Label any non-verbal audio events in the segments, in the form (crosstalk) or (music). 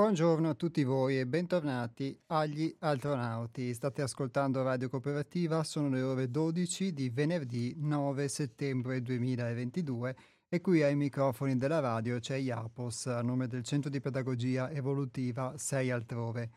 Buongiorno a tutti voi e bentornati agli Altronauti. State ascoltando Radio Cooperativa, sono le ore 12 di venerdì 9 settembre 2022 e qui ai microfoni della radio c'è Iapos a nome del Centro di Pedagogia Evolutiva 6 Altrove.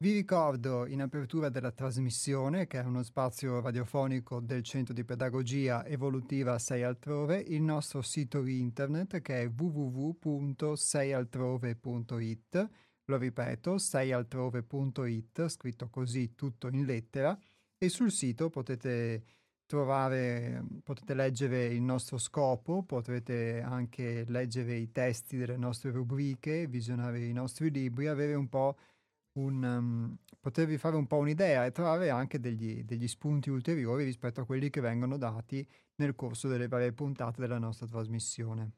Vi ricordo in apertura della trasmissione, che è uno spazio radiofonico del Centro di Pedagogia Evolutiva 6 Altrove, il nostro sito internet che è www.seialtrove.it, lo ripeto, seialtrove.it, scritto così tutto in lettera, e sul sito potete trovare, potete leggere il nostro scopo, potrete anche leggere i testi delle nostre rubriche, visionare i nostri libri, avere un po' un, um, potervi fare un po' un'idea e trovare anche degli, degli spunti ulteriori rispetto a quelli che vengono dati nel corso delle varie puntate della nostra trasmissione.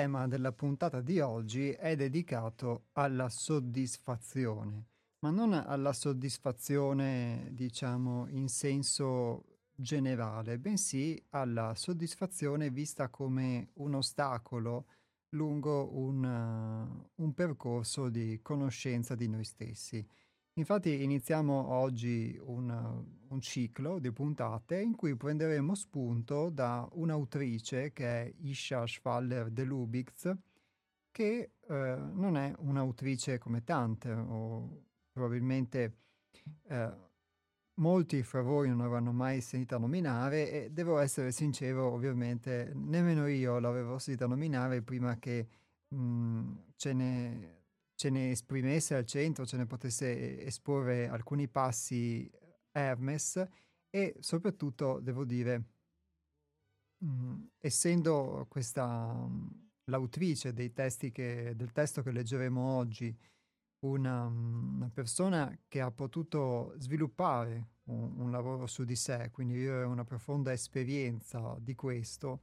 Tema della puntata di oggi è dedicato alla soddisfazione, ma non alla soddisfazione, diciamo, in senso generale, bensì alla soddisfazione vista come un ostacolo lungo un, uh, un percorso di conoscenza di noi stessi. Infatti iniziamo oggi un, un, ciclo di puntate in cui prenderemo spunto da un'autrice che è Isha Schwaller de Lubitz, che eh, non è un'autrice come tante, o probabilmente eh, molti fra voi non avranno mai sentita nominare e devo essere sincero, ovviamente nemmeno io l'avevo sentita nominare prima che mh, ce ne ce ne esprimesse al centro, ce ne potesse esporre alcuni passi Hermes e soprattutto, devo dire, mh, mm, essendo questa mh, l'autrice dei testi che, del testo che leggeremo oggi, una, una, persona che ha potuto sviluppare un, un lavoro su di sé, quindi avere una profonda esperienza di questo,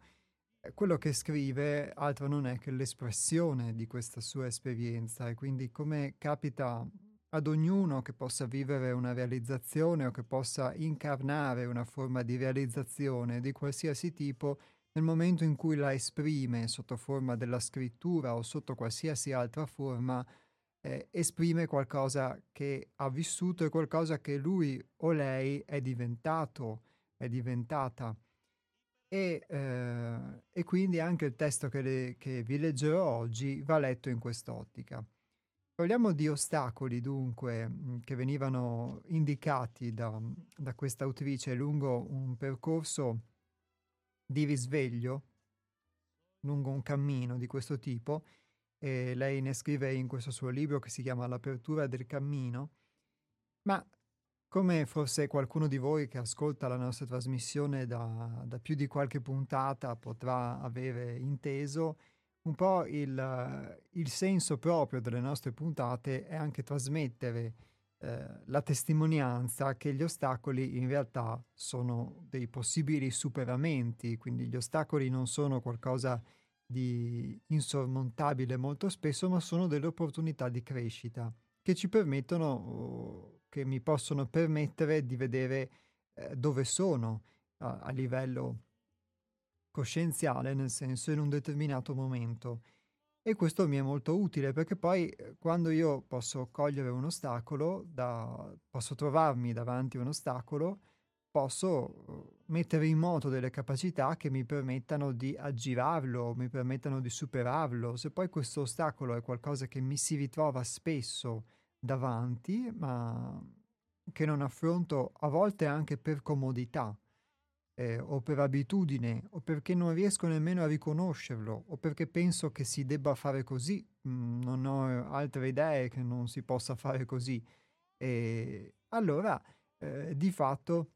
quello che scrive altro non è che l'espressione di questa sua esperienza e quindi come capita ad ognuno che possa vivere una realizzazione o che possa incarnare una forma di realizzazione di qualsiasi tipo, nel momento in cui la esprime sotto forma della scrittura o sotto qualsiasi altra forma, eh, esprime qualcosa che ha vissuto e qualcosa che lui o lei è diventato, è diventata. E, eh, e, quindi anche il testo che, le, che, vi leggerò oggi va letto in quest'ottica. Parliamo di ostacoli dunque mm, che venivano indicati da, da questa autrice lungo un percorso di risveglio, lungo un cammino di questo tipo, e lei ne scrive in questo suo libro che si chiama L'apertura del cammino, ma come forse qualcuno di voi che ascolta la nostra trasmissione da, da più di qualche puntata potrà avere inteso, un po' il, il, senso proprio delle nostre puntate è anche trasmettere eh, la testimonianza che gli ostacoli in realtà sono dei possibili superamenti, quindi gli ostacoli non sono qualcosa di insormontabile molto spesso, ma sono delle opportunità di crescita che ci permettono che mi possono permettere di vedere eh, dove sono a, a livello coscienziale, nel senso in un determinato momento. E questo mi è molto utile perché poi eh, quando io posso cogliere un ostacolo, da, posso trovarmi davanti a un ostacolo, posso eh, mettere in moto delle capacità che mi permettano di aggirarlo, mi permettano di superarlo. Se poi questo ostacolo è qualcosa che mi si ritrova spesso davanti, ma che non affronto a volte anche per comodità eh, o per abitudine o perché non riesco nemmeno a riconoscerlo o perché penso che si debba fare così, mm, non ho altre idee che non si possa fare così. E allora, eh, di fatto,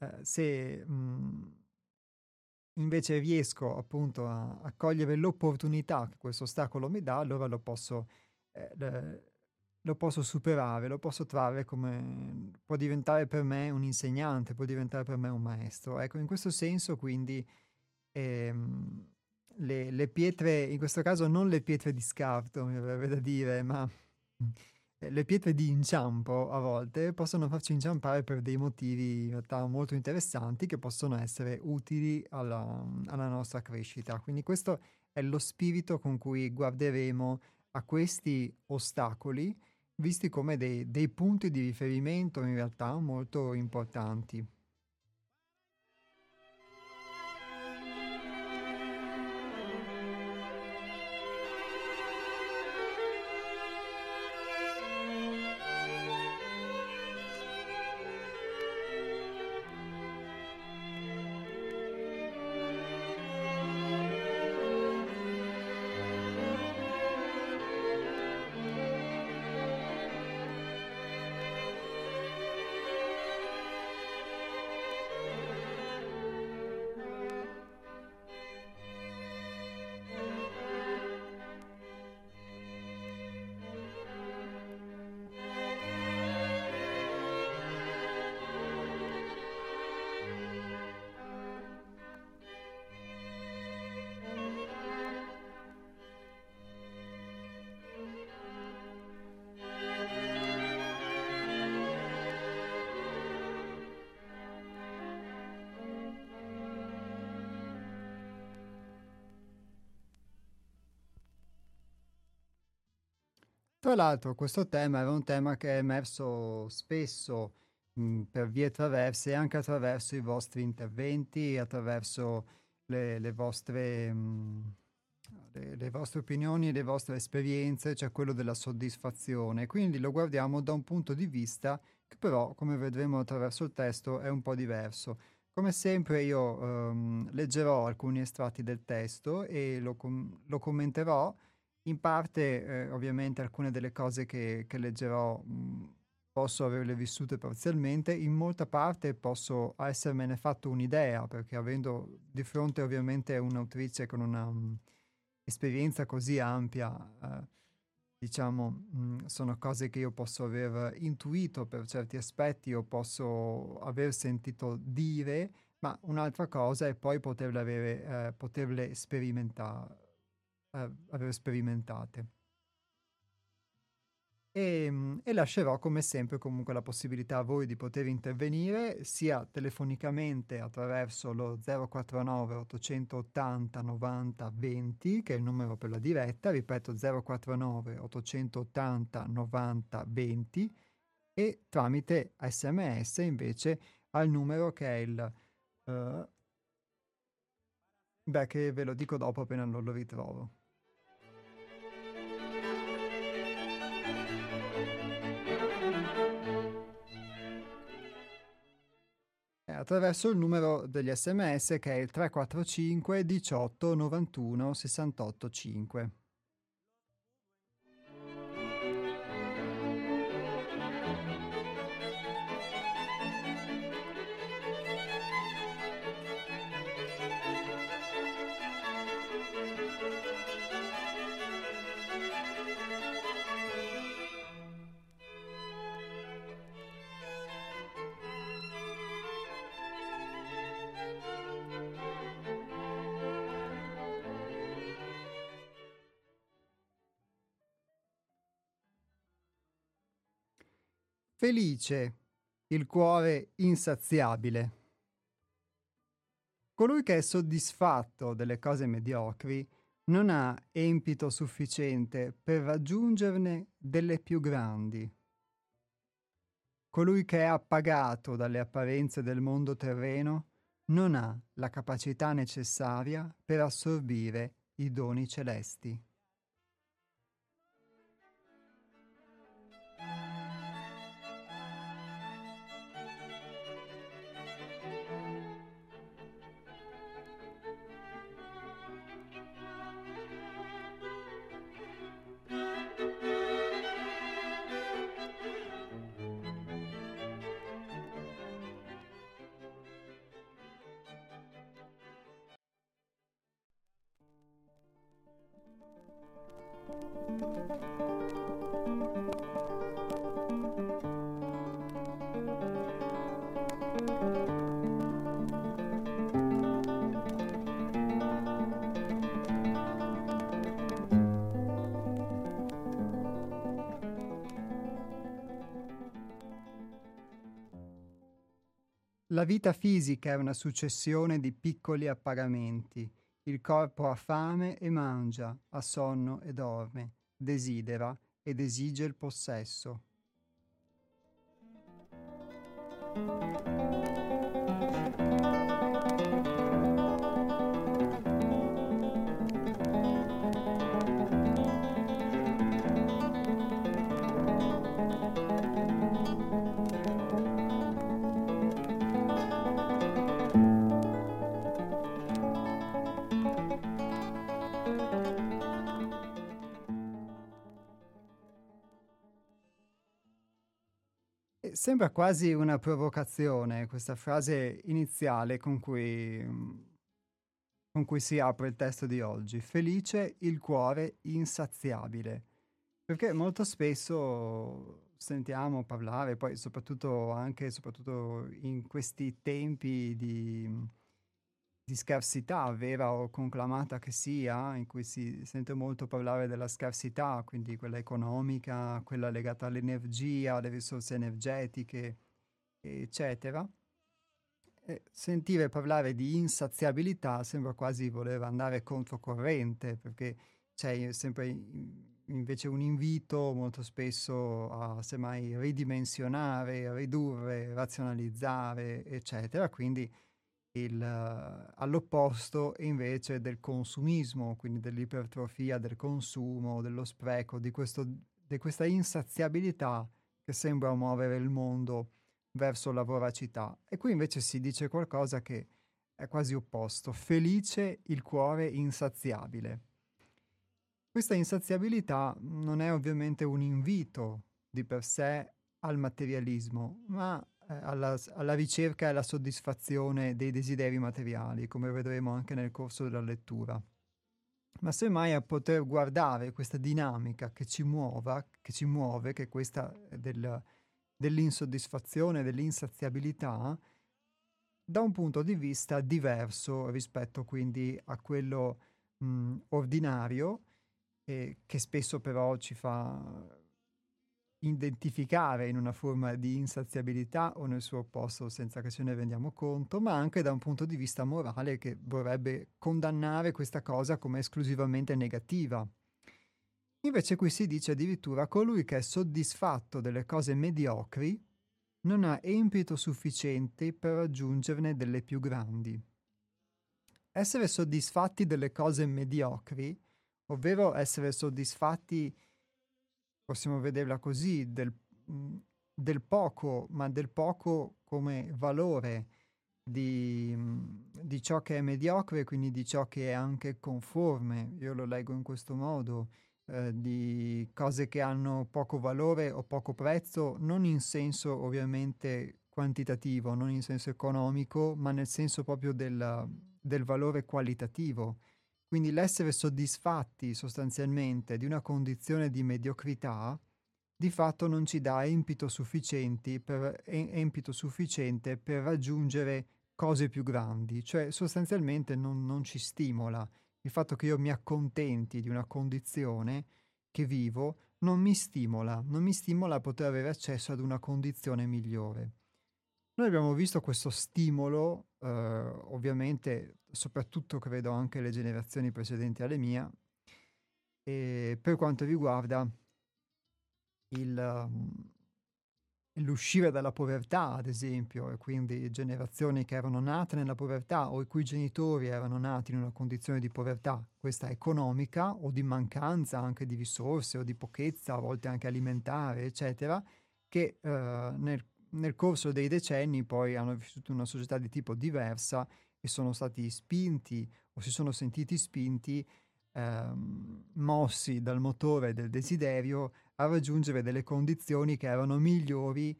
eh, se mm, invece riesco appunto a, a, cogliere l'opportunità che questo ostacolo mi dà, allora lo posso, eh, lo posso superare, lo posso trarre come può diventare per me un insegnante, può diventare per me un maestro. Ecco, in questo senso quindi ehm, le, le, pietre, in questo caso non le pietre di scarto, mi avrebbe da dire, ma eh, le pietre di inciampo a volte possono farci inciampare per dei motivi in realtà molto interessanti che possono essere utili alla, alla nostra crescita. Quindi questo è lo spirito con cui guarderemo a questi ostacoli visti come dei, dei punti di riferimento in realtà molto importanti. Tra l'altro questo tema era un tema che è emerso spesso mh, per vie traverse anche attraverso i vostri interventi, attraverso le, le, vostre, mh, le, le vostre opinioni, le vostre esperienze, cioè quello della soddisfazione. Quindi lo guardiamo da un punto di vista che però, come vedremo attraverso il testo, è un po' diverso. Come sempre io um, leggerò alcuni estratti del testo e lo, com- lo commenterò in parte, eh, ovviamente, alcune delle cose che, che leggerò mh, mm, posso averle vissute parzialmente, in molta parte posso essermene fatto un'idea, perché avendo di fronte ovviamente un'autrice con una mm, esperienza così ampia, eh, diciamo, mh, mm, sono cose che io posso aver intuito per certi aspetti o posso aver sentito dire, ma un'altra cosa è poi poterle, avere, eh, poterle sperimentare aver sperimentate. E, ehm, e, lascerò come sempre comunque la possibilità a voi di poter intervenire sia telefonicamente attraverso lo 049 880 90 20 che è il numero per la diretta, ripeto 049 880 90 20 e tramite sms invece al numero che è il uh, beh che ve lo dico dopo appena non lo ritrovo. Attraverso il numero degli sms che è il 345 18 91 68 5. Felice, il cuore insaziabile. Colui che è soddisfatto delle cose mediocri non ha empito sufficiente per raggiungerne delle più grandi. Colui che è appagato dalle apparenze del mondo terreno non ha la capacità necessaria per assorbire i doni celesti. La vita fisica è una successione di piccoli appagamenti. Il corpo ha fame e mangia, ha sonno e dorme, desidera ed esige il possesso. Sembra quasi una provocazione questa frase iniziale con cui, con cui si apre il testo di oggi. Felice il cuore insaziabile. Perché molto spesso sentiamo parlare, poi soprattutto anche soprattutto in questi tempi di di scarsità, vera o conclamata che sia, in cui si sente molto parlare della scarsità, quindi quella economica, quella legata all'energia, alle risorse energetiche, eccetera. E sentire parlare di insaziabilità sembra quasi voler andare controcorrente, perché c'è sempre invece un invito molto spesso a semmai ridimensionare, ridurre, razionalizzare, eccetera. Quindi il, all'opposto invece del consumismo, quindi dell'ipertrofia del consumo, dello spreco, di, questo, di questa insaziabilità che sembra muovere il mondo verso la voracità. E qui invece si dice qualcosa che è quasi opposto, felice il cuore insaziabile. Questa insaziabilità non è ovviamente un invito di per sé al materialismo, ma alla, alla, ricerca e alla soddisfazione dei desideri materiali, come vedremo anche nel corso della lettura. Ma semmai a poter guardare questa dinamica che ci, muova, che ci muove, che è questa del, dell'insoddisfazione, dell'insaziabilità, da un punto di vista diverso rispetto quindi a quello mh, ordinario, eh, che spesso però ci fa identificare in una forma di insaziabilità o nel suo opposto senza che ce ne rendiamo conto, ma anche da un punto di vista morale che vorrebbe condannare questa cosa come esclusivamente negativa. Invece qui si dice addirittura colui che è soddisfatto delle cose mediocri non ha empito sufficiente per raggiungerne delle più grandi. Essere soddisfatti delle cose mediocri, ovvero essere soddisfatti possiamo vederla così, del, mhmm, del poco, ma del poco come valore di, mhmm, di, ciò che è mediocre, quindi di ciò che è anche conforme, io lo leggo in questo modo, eh, di cose che hanno poco valore o poco prezzo, non in senso ovviamente quantitativo, non in senso economico, ma nel senso proprio del, del valore qualitativo quindi l'essere soddisfatti sostanzialmente di una condizione di mediocrità di fatto non ci dà empito, per, empito sufficiente per raggiungere cose più grandi, cioè sostanzialmente non, non ci stimola. Il fatto che io mi accontenti di una condizione che vivo non mi stimola, non mi stimola a poter avere accesso ad una condizione migliore. Noi abbiamo visto questo stimolo, eh, ovviamente, soprattutto credo anche le generazioni precedenti alle mie, e per quanto riguarda il, um, l'uscire dalla povertà, ad esempio, e quindi generazioni che erano nate nella povertà o i cui genitori erano nati in una condizione di povertà, questa economica o di mancanza anche di risorse o di pochezza, a volte anche alimentare, eccetera, che eh, nel nel corso dei decenni poi hanno vissuto una società di tipo diversa e sono stati spinti o si sono sentiti spinti, ehm, mossi dal motore del desiderio a raggiungere delle condizioni che erano migliori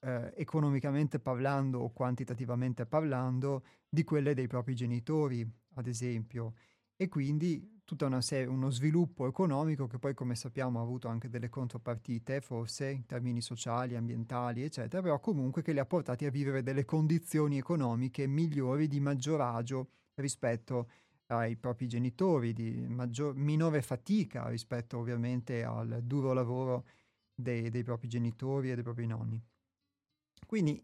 eh, economicamente parlando o quantitativamente parlando di quelle dei propri genitori, ad esempio. E quindi tutta una serie, uno sviluppo economico che poi, come sappiamo, ha avuto anche delle contropartite, forse in termini sociali, ambientali, eccetera, però comunque che li ha portati a vivere delle condizioni economiche migliori, di maggior agio rispetto ai propri genitori, di maggior, minore fatica rispetto ovviamente al duro lavoro dei, dei propri genitori e dei propri nonni. Quindi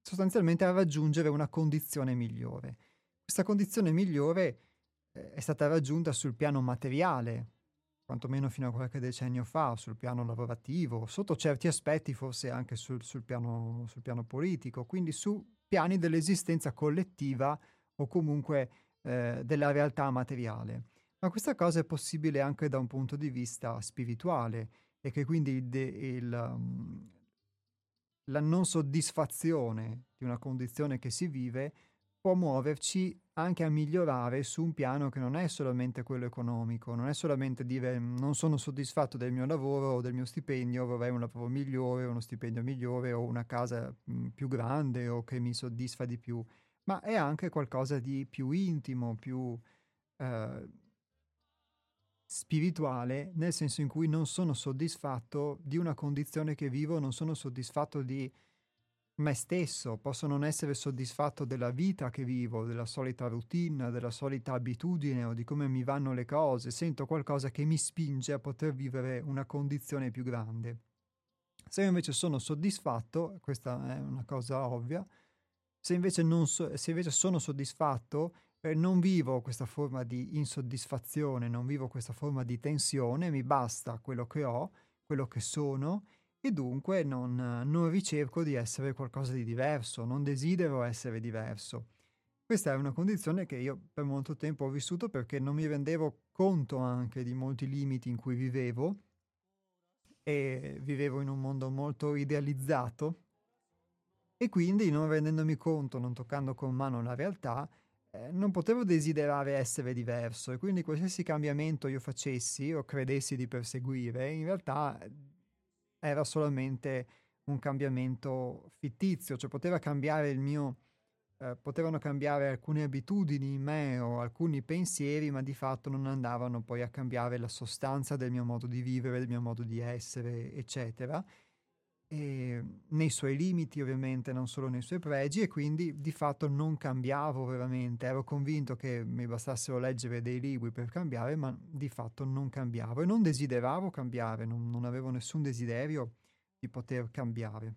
sostanzialmente a raggiungere una condizione migliore. Questa condizione migliore è stata raggiunta sul piano materiale, quantomeno fino a qualche decennio fa, sul piano lavorativo, sotto certi aspetti forse anche sul, sul, piano, sul piano, politico, quindi su piani dell'esistenza collettiva o comunque eh, della realtà materiale. Ma questa cosa è possibile anche da un punto di vista spirituale e che quindi de, il, um, la non soddisfazione di una condizione che si vive può muoverci anche a migliorare su un piano che non è solamente quello economico, non è solamente dire non sono soddisfatto del mio lavoro o del mio stipendio, vorrei un lavoro migliore, uno stipendio migliore o una casa mh, più grande o che mi soddisfa di più, ma è anche qualcosa di più intimo, più eh, spirituale, nel senso in cui non sono soddisfatto di una condizione che vivo, non sono soddisfatto di me stesso, posso non essere soddisfatto della vita che vivo, della solita routine, della solita abitudine o di come mi vanno le cose, sento qualcosa che mi spinge a poter vivere una condizione più grande. Se invece sono soddisfatto, questa è una cosa ovvia, se invece, so, se invece sono soddisfatto, eh, non vivo questa forma di insoddisfazione, non vivo questa forma di tensione, mi basta quello che ho, quello che sono e dunque non, non ricerco di essere qualcosa di diverso, non desidero essere diverso. Questa è una condizione che io per molto tempo ho vissuto perché non mi rendevo conto anche di molti limiti in cui vivevo e vivevo in un mondo molto idealizzato e quindi non rendendomi conto, non toccando con mano la realtà, eh, non potevo desiderare essere diverso e quindi qualsiasi cambiamento io facessi o credessi di perseguire, in realtà era solamente un cambiamento fittizio, cioè poteva cambiare il mio, eh, potevano cambiare alcune abitudini in me o alcuni pensieri, ma di fatto non andavano poi a cambiare la sostanza del mio modo di vivere, del mio modo di essere, eccetera. E nei suoi limiti ovviamente, non solo nei suoi pregi e quindi di fatto non cambiavo veramente, ero convinto che mi bastassero leggere dei libri per cambiare, ma di fatto non cambiavo e non desideravo cambiare, non, non avevo nessun desiderio di poter cambiare.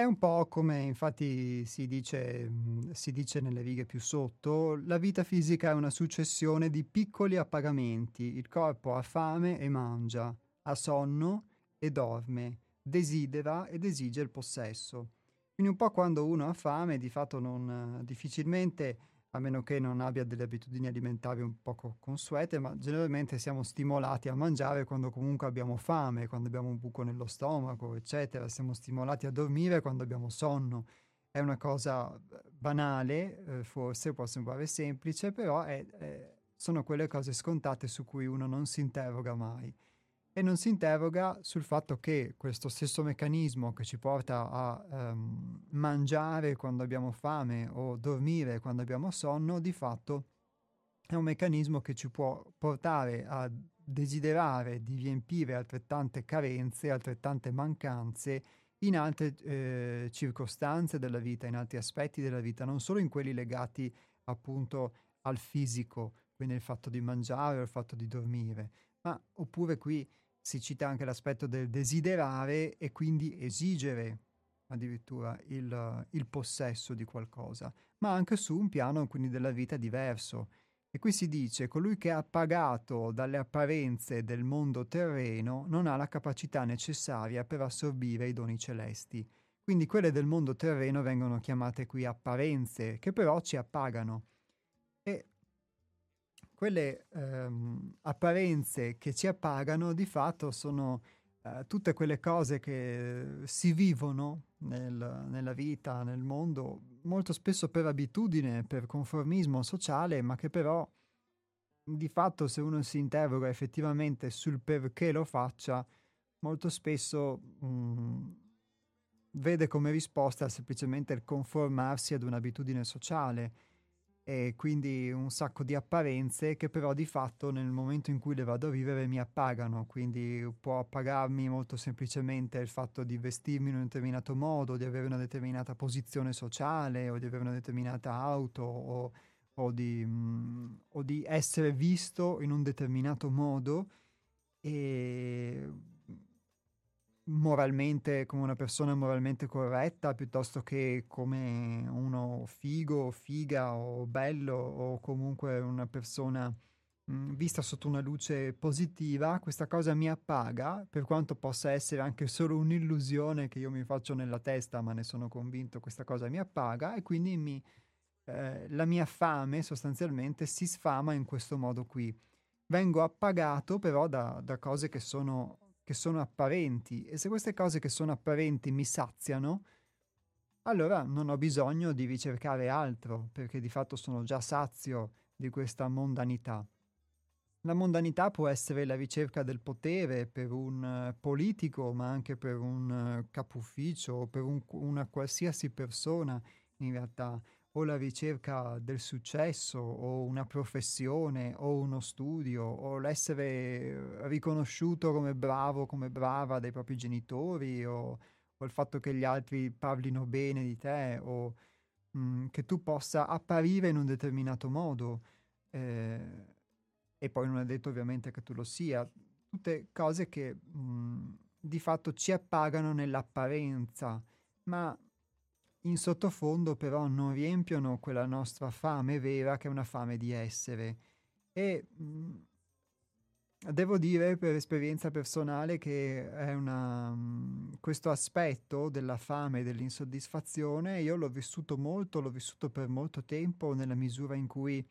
È un po' come infatti si dice, mhmm, si dice nelle righe più sotto, la vita fisica è una successione di piccoli appagamenti. Il corpo ha fame e mangia, ha sonno e dorme, desidera ed esige il possesso. Quindi un po' quando uno ha fame, di fatto non, difficilmente a meno che non abbia delle abitudini alimentari un poco consuete, ma generalmente siamo stimolati a mangiare quando comunque abbiamo fame, quando abbiamo un buco nello stomaco, eccetera. Siamo stimolati a dormire quando abbiamo sonno. È una cosa eh, banale, eh, forse può sembrare semplice, però è, è, sono quelle cose scontate su cui uno non si interroga mai e non si interroga sul fatto che questo stesso meccanismo che ci porta a um, mangiare quando abbiamo fame o dormire quando abbiamo sonno, di fatto è un meccanismo che ci può portare a desiderare di riempire altrettante carenze, altrettante mancanze in altre eh, circostanze della vita, in altri aspetti della vita, non solo in quelli legati appunto al fisico, quindi il fatto di mangiare o il fatto di dormire, ma oppure qui si cita anche l'aspetto del desiderare e quindi esigere addirittura il, il, possesso di qualcosa, ma anche su un piano quindi della vita diverso. E qui si dice, colui che è appagato dalle apparenze del mondo terreno non ha la capacità necessaria per assorbire i doni celesti. Quindi quelle del mondo terreno vengono chiamate qui apparenze, che però ci appagano. Quelle ehm, apparenze che ci appagano di fatto sono eh, tutte quelle cose che si vivono nel, nella vita, nel mondo, molto spesso per abitudine, per conformismo sociale, ma che però di fatto se uno si interroga effettivamente sul perché lo faccia, molto spesso mh, mm, vede come risposta semplicemente il conformarsi ad un'abitudine sociale e quindi un sacco di apparenze che però di fatto nel momento in cui le vado a vivere mi appagano, quindi può appagarmi molto semplicemente il fatto di vestirmi in un determinato modo, di avere una determinata posizione sociale o di avere una determinata auto o, o, di, mh, mm, o di essere visto in un determinato modo e moralmente, come una persona moralmente corretta, piuttosto che come uno figo, figa o bello o comunque una persona mh, mm, vista sotto una luce positiva, questa cosa mi appaga, per quanto possa essere anche solo un'illusione che io mi faccio nella testa, ma ne sono convinto, questa cosa mi appaga e quindi mi, eh, la mia fame sostanzialmente si sfama in questo modo qui. Vengo appagato però da, da cose che sono che sono apparenti e se queste cose che sono apparenti mi saziano, allora non ho bisogno di ricercare altro, perché di fatto sono già sazio di questa mondanità. La mondanità può essere la ricerca del potere per un uh, politico, ma anche per un uh, capo ufficio o per un, una qualsiasi persona in realtà o la ricerca del successo o una professione o uno studio o l'essere riconosciuto come bravo, come brava dai propri genitori o, o il fatto che gli altri parlino bene di te o mh, mm, che tu possa apparire in un determinato modo eh, e poi non è detto ovviamente che tu lo sia, tutte cose che mh, mm, di fatto ci appagano nell'apparenza, ma in sottofondo però non riempiono quella nostra fame vera che è una fame di essere. E mh, mhmm, devo dire per esperienza personale che è una, mh, mhmm, questo aspetto della fame e dell'insoddisfazione io l'ho vissuto molto, l'ho vissuto per molto tempo nella misura in cui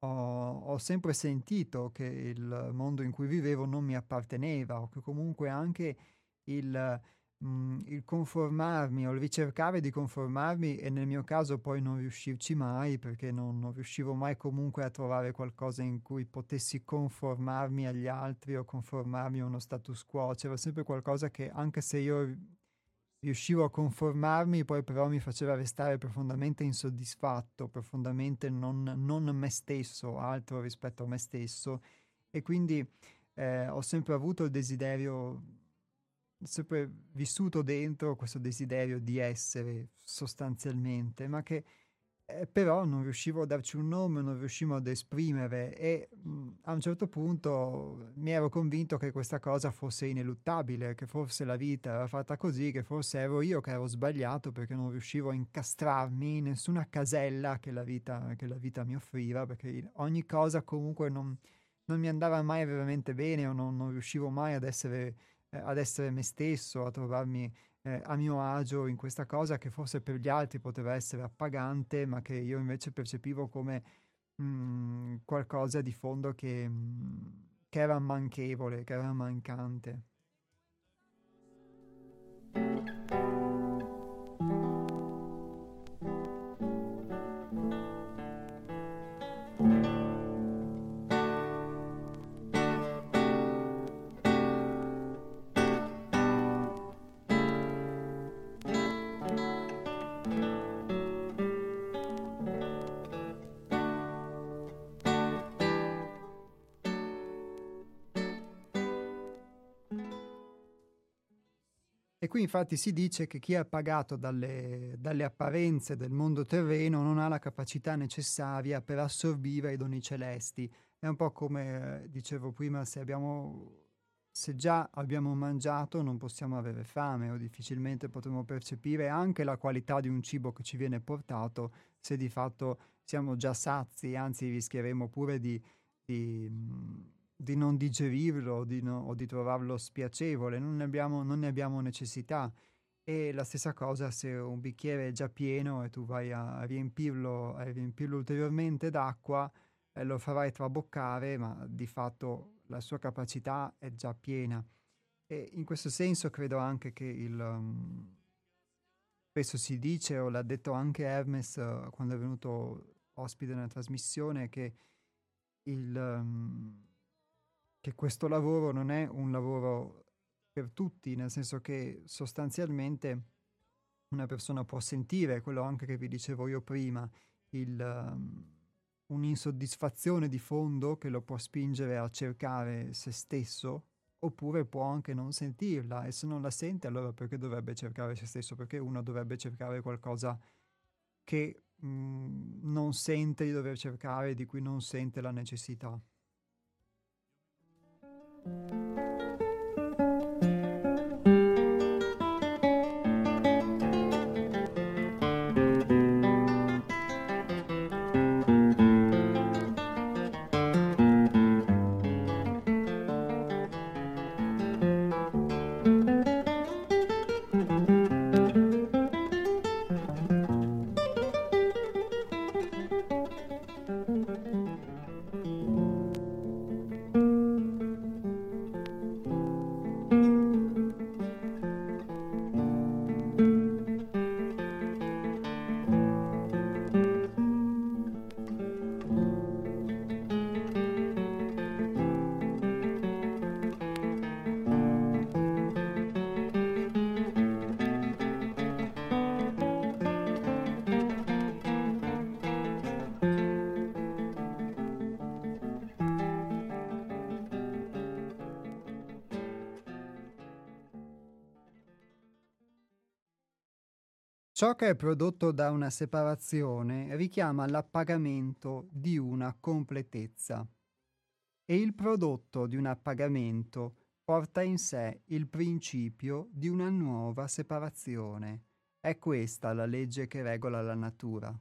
ho, ho sempre sentito che il mondo in cui vivevo non mi apparteneva o che comunque anche il mh, il conformarmi o il ricercare di conformarmi e nel mio caso poi non riuscirci mai perché non, non riuscivo mai comunque a trovare qualcosa in cui potessi conformarmi agli altri o conformarmi a uno status quo, c'era sempre qualcosa che anche se io riuscivo a conformarmi, poi però mi faceva restare profondamente insoddisfatto, profondamente non, non me stesso, altro rispetto a me stesso. E quindi eh, ho sempre avuto il desiderio sempre vissuto dentro questo desiderio di essere sostanzialmente, ma che eh, però non riuscivo a darci un nome, non riuscivo ad esprimere e mh, mm, a un certo punto mi ero convinto che questa cosa fosse ineluttabile, che forse la vita era fatta così, che forse ero io che ero sbagliato perché non riuscivo a incastrarmi in nessuna casella che la vita, che la vita mi offriva, perché ogni cosa comunque non, non mi andava mai veramente bene o non, non riuscivo mai ad essere eh, ad essere me stesso, a trovarmi eh, a mio agio in questa cosa che forse per gli altri poteva essere appagante, ma che io invece percepivo come mh, mm, qualcosa di fondo che, mh, mm, che era manchevole, che era mancante. Qui infatti si dice che chi è appagato dalle, dalle, apparenze del mondo terreno non ha la capacità necessaria per assorbire i doni celesti. È un po' come eh, dicevo prima, se abbiamo se già abbiamo mangiato non possiamo avere fame o difficilmente potremo percepire anche la qualità di un cibo che ci viene portato se di fatto siamo già sazi, anzi rischieremo pure di, di, di non digerirlo di no, o di trovarlo spiacevole, non ne, abbiamo, non ne abbiamo necessità. E la stessa cosa se un bicchiere è già pieno e tu vai a riempirlo, a riempirlo ulteriormente d'acqua, eh, lo farai traboccare, ma di fatto la sua capacità è già piena. E in questo senso credo anche che il... Um, spesso si dice, o l'ha detto anche Hermes uh, quando è venuto ospite nella trasmissione, che, il, um, che questo lavoro non è un lavoro per tutti, nel senso che sostanzialmente una persona può sentire quello anche che vi dicevo io prima, il... Um, un'insoddisfazione di fondo che lo può spingere a cercare se stesso, oppure può anche non sentirla e se non la sente allora perché dovrebbe cercare se stesso? Perché uno dovrebbe cercare qualcosa che mh, mm, non sente di dover cercare, di cui non sente la necessità. Música Ciò che è prodotto da una separazione richiama l'appagamento di una completezza e il prodotto di un appagamento porta in sé il principio di una nuova separazione. È questa la legge che regola la natura.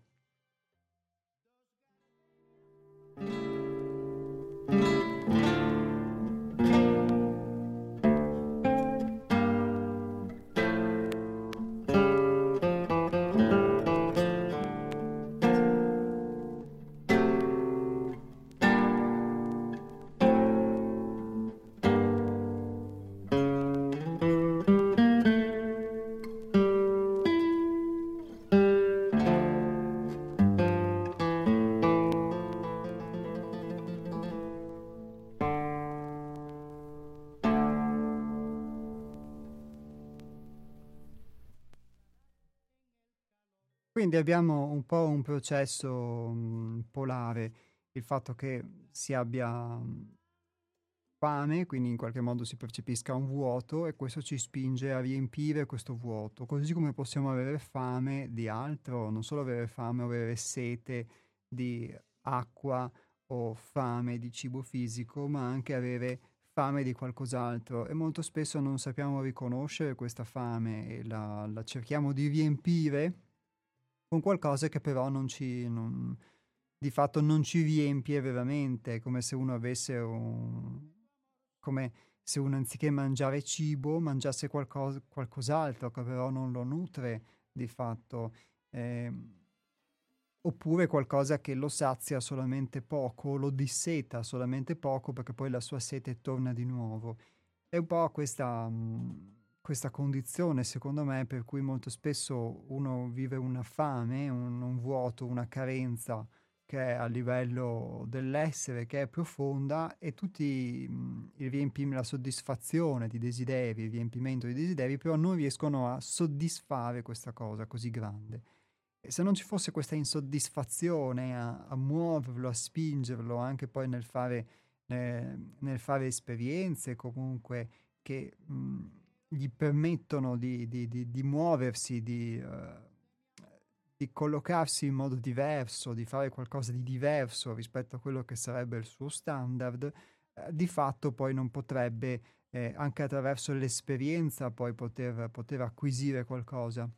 Quindi abbiamo un po' un processo mh, polare, il fatto che si abbia fame, quindi in qualche modo si percepisca un vuoto e questo ci spinge a riempire questo vuoto, così come possiamo avere fame di altro, non solo avere fame, avere sete di acqua o fame di cibo fisico, ma anche avere fame di qualcos'altro. E molto spesso non sappiamo riconoscere questa fame e la, la cerchiamo di riempire con qualcosa che però non ci, non, di fatto non ci riempie veramente, come se uno avesse un, come se uno anziché mangiare cibo mangiasse qualcosa, qualcos'altro che però non lo nutre di fatto, eh, oppure qualcosa che lo sazia solamente poco, lo disseta solamente poco perché poi la sua sete torna di nuovo. È un po' questa... Mh, questa condizione, secondo me, per cui molto spesso uno vive una fame, un, un vuoto, una carenza che è a livello dell'essere, che è profonda e tutti mh, il riempimento, la soddisfazione di desideri, il riempimento di desideri, però non riescono a soddisfare questa cosa così grande. E se non ci fosse questa insoddisfazione a, a muoverlo, a spingerlo, anche poi nel fare, eh, nel fare esperienze comunque che... Mh, gli permettono di, di, di, di muoversi, di, uh, di, collocarsi in modo diverso, di fare qualcosa di diverso rispetto a quello che sarebbe il suo standard, uh, di fatto poi non potrebbe eh, anche attraverso l'esperienza poi poter, poter acquisire qualcosa.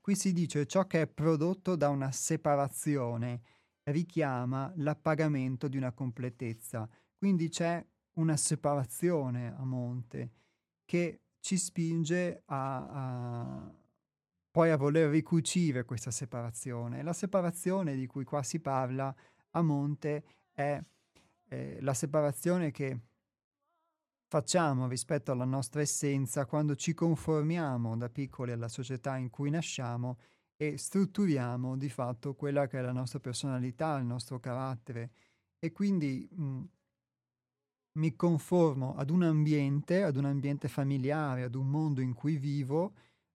Qui si dice ciò che è prodotto da una separazione richiama l'appagamento di una completezza. Quindi c'è una separazione a monte che ci spinge a, a poi a voler ricucire questa separazione. La separazione di cui qua si parla a monte è eh, la separazione che facciamo rispetto alla nostra essenza quando ci conformiamo da piccoli alla società in cui nasciamo e strutturiamo di fatto quella che è la nostra personalità, il nostro carattere e quindi mh, mi conformo ad un ambiente, ad un ambiente familiare, ad un mondo in cui vivo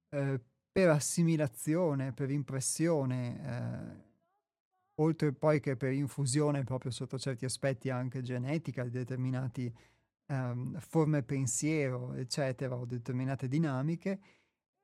eh, per assimilazione, per impressione, eh, oltre poi che per infusione proprio sotto certi aspetti anche genetica di determinate ehm, forme pensiero, eccetera, o determinate dinamiche,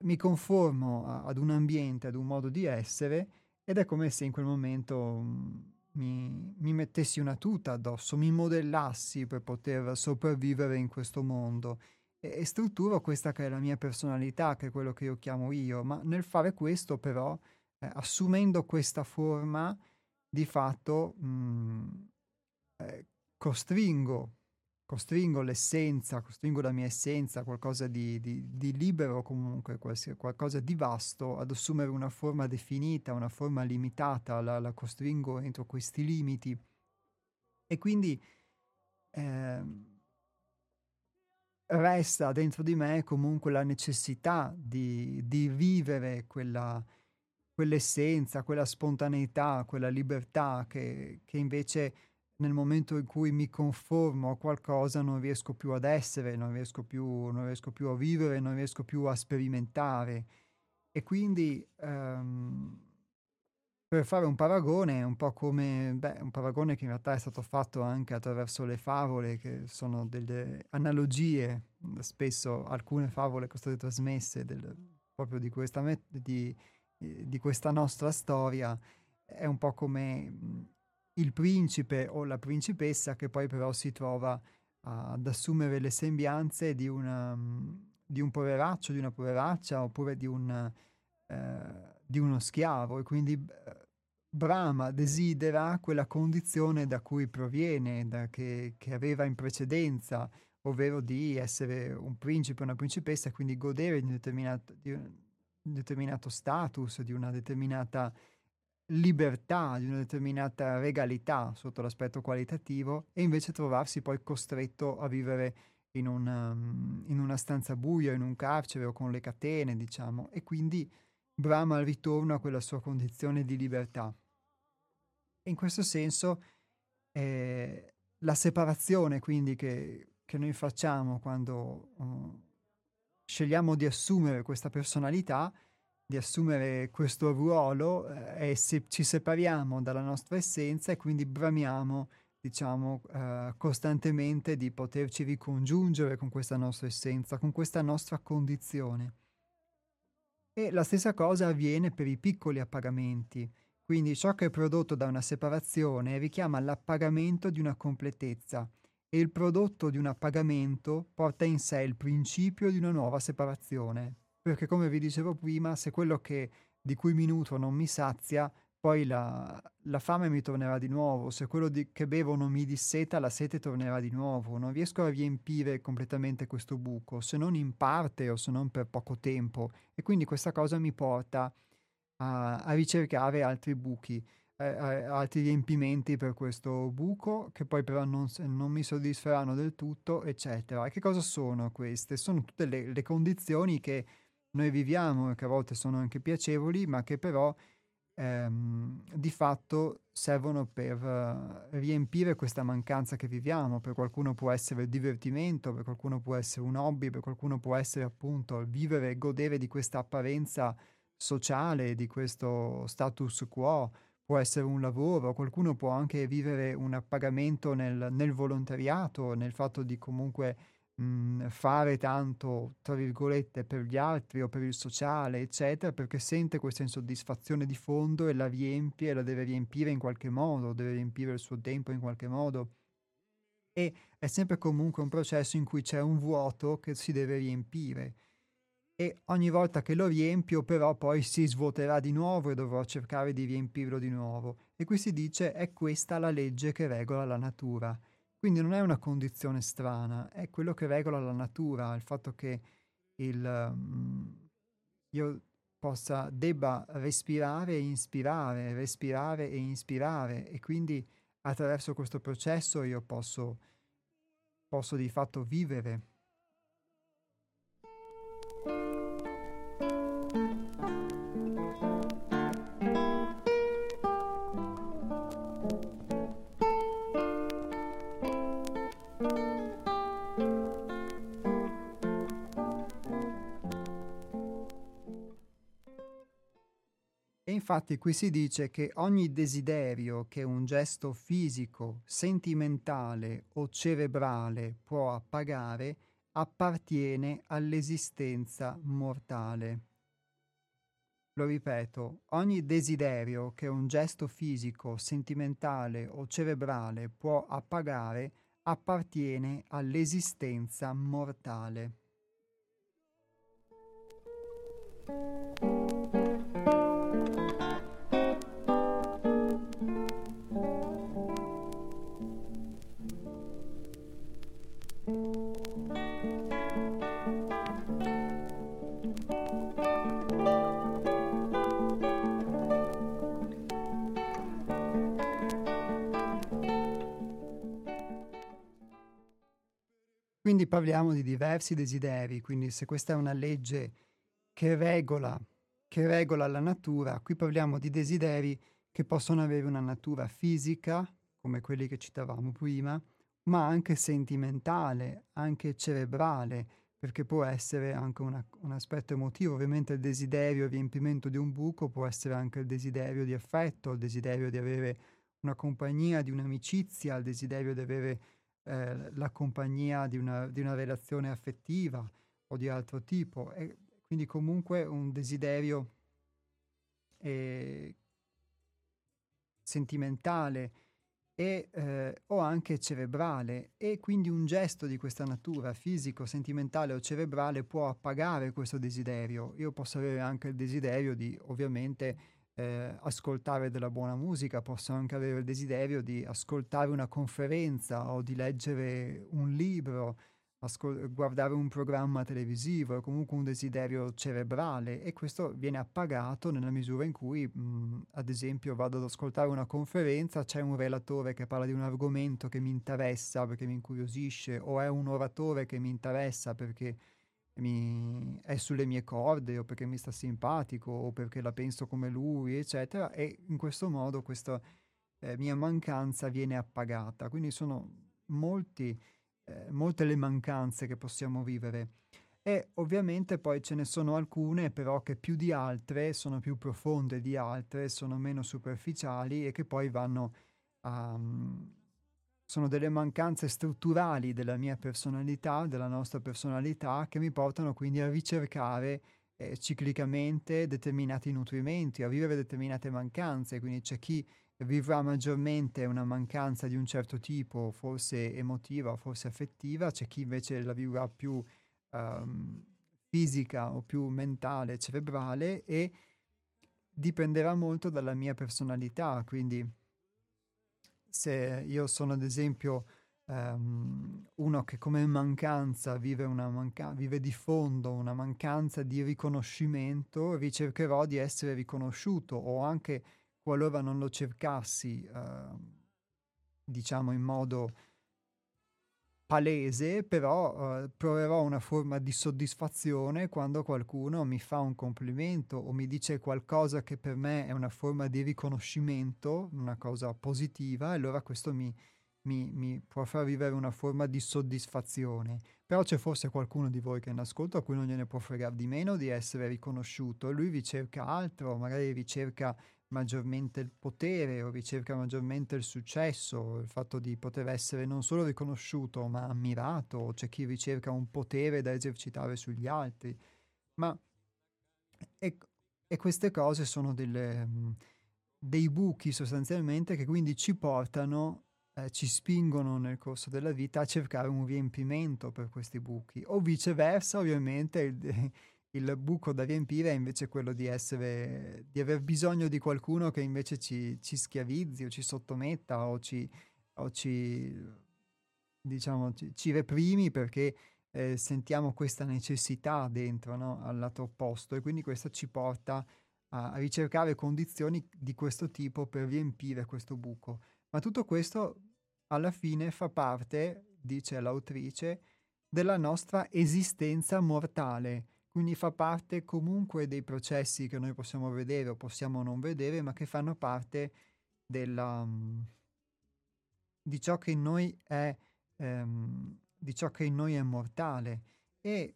mi conformo a, ad un ambiente, ad un modo di essere ed è come se in quel momento mh, mi, mi, mettessi una tuta addosso, mi modellassi per poter sopravvivere in questo mondo. E, strutturo questa che è la mia personalità, che è quello che io chiamo io, ma nel fare questo però, eh, assumendo questa forma, di fatto mh, eh, costringo costringo l'essenza, costringo la mia essenza, qualcosa di, di, di libero comunque, qualcosa di vasto, ad assumere una forma definita, una forma limitata, la, la costringo entro questi limiti. E quindi eh, resta dentro di me comunque la necessità di, di vivere quella, quell'essenza, quella spontaneità, quella libertà che, che invece nel momento in cui mi conformo a qualcosa non riesco più ad essere, non riesco più, non riesco più a vivere, non riesco più a sperimentare. E quindi um, per fare un paragone, un po' come beh, un paragone che in realtà è stato fatto anche attraverso le favole, che sono delle analogie, spesso alcune favole che sono state trasmesse del, proprio di questa, di, di questa nostra storia, è un po' come il principe o la principessa che poi però si trova ad assumere le sembianze di, una, di un poveraccio, di una poveraccia oppure di, un, eh, di uno schiavo. E quindi eh, Brahma desidera quella condizione da cui proviene, da che, che aveva in precedenza, ovvero di essere un principe o una principessa quindi godere di un determinato, di un determinato status, di una determinata libertà, di una determinata regalità sotto l'aspetto qualitativo e invece trovarsi poi costretto a vivere in una, mm, in una stanza buia, in un carcere o con le catene, diciamo, e quindi brama il ritorno a quella sua condizione di libertà. E in questo senso eh, la separazione quindi che, che noi facciamo quando uh, scegliamo di assumere questa personalità di assumere questo ruolo eh, e se ci separiamo dalla nostra essenza e quindi bramiamo, diciamo, eh, costantemente di poterci ricongiungere con questa nostra essenza, con questa nostra condizione. E la stessa cosa avviene per i piccoli appagamenti, quindi ciò che è prodotto da una separazione richiama l'appagamento di una completezza e il prodotto di un appagamento porta in sé il principio di una nuova separazione, perché come vi dicevo prima, se quello che, di cui mi nutro non mi sazia, poi la, la fame mi tornerà di nuovo, se quello di, che bevo non mi disseta, la sete tornerà di nuovo, non riesco a riempire completamente questo buco, se non in parte o se non per poco tempo, e quindi questa cosa mi porta a, a ricercare altri buchi, eh, altri riempimenti per questo buco, che poi però non, non, mi soddisferanno del tutto, eccetera. E che cosa sono queste? Sono tutte le, le condizioni che noi viviamo e che a volte sono anche piacevoli, ma che però ehm, di fatto servono per uh, riempire questa mancanza che viviamo. Per qualcuno può essere il divertimento, per qualcuno può essere un hobby, per qualcuno può essere appunto vivere e godere di questa apparenza sociale, di questo status quo, può essere un lavoro, qualcuno può anche vivere un appagamento nel, nel volontariato, nel fatto di comunque mh, mhmm, fare tanto, tra virgolette, per gli altri o per il sociale, eccetera, perché sente questa insoddisfazione di fondo e la riempie la deve riempire in qualche modo, deve riempire il suo tempo in qualche modo. e è sempre comunque un processo in cui c'è un vuoto che si deve riempire e ogni volta che lo riempio però poi si svuoterà di nuovo e dovrò cercare di riempirlo di nuovo. E qui si dice è questa la legge che regola la natura. Quindi non è una condizione strana, è quello che regola la natura, il fatto che il, um, io possa, debba respirare e inspirare, respirare e inspirare. E quindi attraverso questo processo io posso, posso di fatto vivere infatti qui si dice che ogni desiderio che un gesto fisico, sentimentale o cerebrale può appagare appartiene all'esistenza mortale. Lo ripeto, ogni desiderio che un gesto fisico, sentimentale o cerebrale può appagare appartiene all'esistenza mortale. Quindi parliamo di diversi desideri, quindi se questa è una legge che regola, che regola la natura, qui parliamo di desideri che possono avere una natura fisica, come quelli che citavamo prima, ma anche sentimentale, anche cerebrale, perché può essere anche una, un aspetto emotivo. Ovviamente il desiderio il riempimento di un buco può essere anche il desiderio di affetto, il desiderio di avere una compagnia, di un'amicizia, il desiderio di avere eh, la compagnia di una, di una, relazione affettiva o di altro tipo. E quindi comunque un desiderio eh, sentimentale e, eh, o anche cerebrale e quindi un gesto di questa natura fisico, sentimentale o cerebrale può appagare questo desiderio. Io posso avere anche il desiderio di ovviamente eh, ascoltare della buona musica, posso anche avere il desiderio di ascoltare una conferenza o di leggere un libro, ascol- guardare un programma televisivo, è comunque un desiderio cerebrale e questo viene appagato nella misura in cui, mh, ad esempio, vado ad ascoltare una conferenza, c'è un relatore che parla di un argomento che mi interessa perché mi incuriosisce o è un oratore che mi interessa perché mi, è sulle mie corde o perché mi sta simpatico o perché la penso come lui, eccetera, e in questo modo questa eh, mia mancanza viene appagata. Quindi sono molti, eh, molte le mancanze che possiamo vivere. E ovviamente poi ce ne sono alcune però che più di altre sono più profonde di altre, sono meno superficiali e che poi vanno a... Sono delle mancanze strutturali della mia personalità, della nostra personalità, che mi portano quindi a ricercare eh, ciclicamente determinati nutrimenti, a vivere determinate mancanze. Quindi c'è chi vivrà maggiormente una mancanza di un certo tipo, forse emotiva, forse affettiva, c'è chi invece la vivrà più um, fisica o più mentale, cerebrale e dipenderà molto dalla mia personalità. Quindi se io sono ad esempio um, uno che come mancanza vive, manca- vive di fondo una mancanza di riconoscimento, ricercherò di essere riconosciuto o anche qualora non lo cercassi, uh, diciamo in modo palese, però uh, proverò una forma di soddisfazione quando qualcuno mi fa un complimento o mi dice qualcosa che per me è una forma di riconoscimento, una cosa positiva, e allora questo mi, mi, mi può far vivere una forma di soddisfazione. Però c'è forse qualcuno di voi che è in ascolto a cui non gliene può fregare di meno di essere riconosciuto, lui ricerca altro, magari ricerca maggiormente il potere o ricerca maggiormente il successo, il fatto di poter essere non solo riconosciuto ma ammirato, c'è chi ricerca un potere da esercitare sugli altri, ma e, e queste cose sono delle, dei buchi sostanzialmente che quindi ci portano eh, ci spingono nel corso della vita a cercare un riempimento per questi buchi o viceversa ovviamente il, il buco da riempire è invece quello di essere di aver bisogno di qualcuno che invece ci, ci schiavizzi o ci sottometta o ci, o ci diciamo ci, ci reprimi perché eh, sentiamo questa necessità dentro no? al lato opposto e quindi questo ci porta a, a ricercare condizioni di questo tipo per riempire questo buco ma tutto questo alla fine fa parte, dice l'autrice, della nostra esistenza mortale, quindi fa parte comunque dei processi che noi possiamo vedere o possiamo non vedere, ma che fanno parte della, mm, di, ciò che in noi è, ehm, di ciò che in noi è mortale. E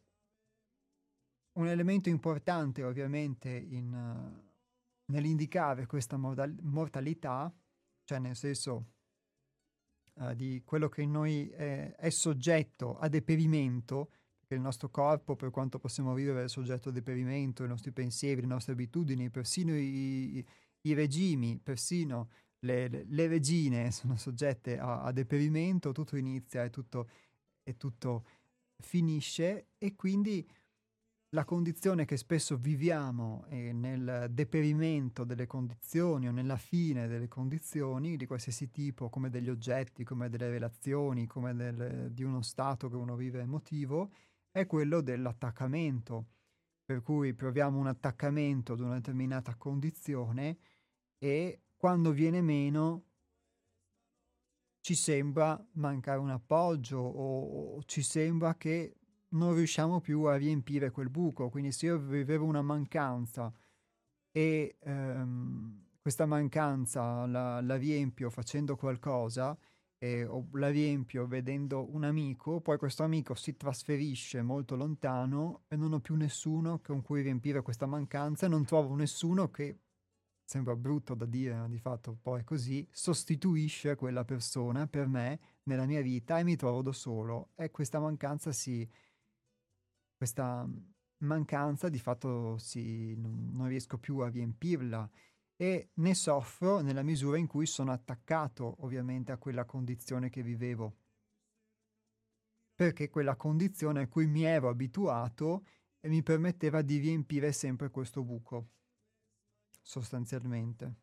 un elemento importante ovviamente in, uh, nell'indicare questa mortal- mortalità, cioè nel senso uh, di quello che in noi è, è, soggetto a deperimento, perché il nostro corpo, per quanto possiamo vivere, è soggetto a deperimento, i nostri pensieri, le nostre abitudini, persino i, i, i regimi, persino le, le, le, regine sono soggette a, a deperimento, tutto inizia e tutto, e tutto finisce e quindi la condizione che spesso viviamo è nel deperimento delle condizioni o nella fine delle condizioni di qualsiasi tipo, come degli oggetti, come delle relazioni, come del, di uno stato che uno vive emotivo, è quello dell'attaccamento. Per cui proviamo un attaccamento ad una determinata condizione e quando viene meno ci sembra mancare un appoggio o, ci sembra che non riusciamo più a riempire quel buco. Quindi se io vivevo una mancanza e ehm, questa mancanza la, la, riempio facendo qualcosa eh, o la riempio vedendo un amico, poi questo amico si trasferisce molto lontano e non ho più nessuno con cui riempire questa mancanza, non trovo nessuno che sembra brutto da dire, ma di fatto poi è così, sostituisce quella persona per me nella mia vita e mi trovo da solo. E questa mancanza si, questa mancanza di fatto si, non, non riesco più a riempirla e ne soffro nella misura in cui sono attaccato ovviamente a quella condizione che vivevo. Perché quella condizione a cui mi ero abituato e mi permetteva di riempire sempre questo buco, sostanzialmente.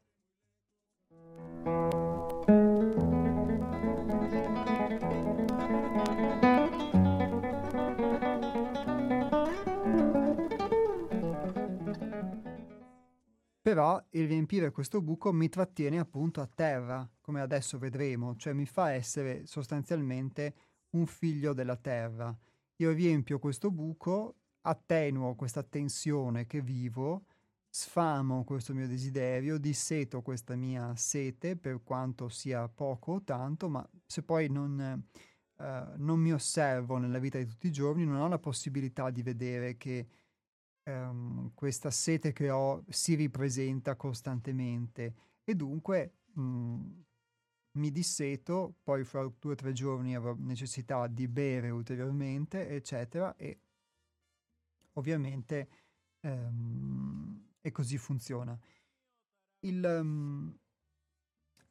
Però il riempire questo buco mi trattiene appunto a terra, come adesso vedremo, cioè mi fa essere sostanzialmente un figlio della terra. Io riempio questo buco, attenuo questa tensione che vivo, sfamo questo mio desiderio, disseto questa mia sete, per quanto sia poco o tanto, ma se poi non, eh, non mi osservo nella vita di tutti i giorni, non ho la possibilità di vedere che ehm, questa sete che ho si ripresenta costantemente e dunque mh, mhmm, mi disseto, poi fra due o tre giorni avrò necessità di bere ulteriormente, eccetera, e ovviamente ehm, e così funziona. Il, um,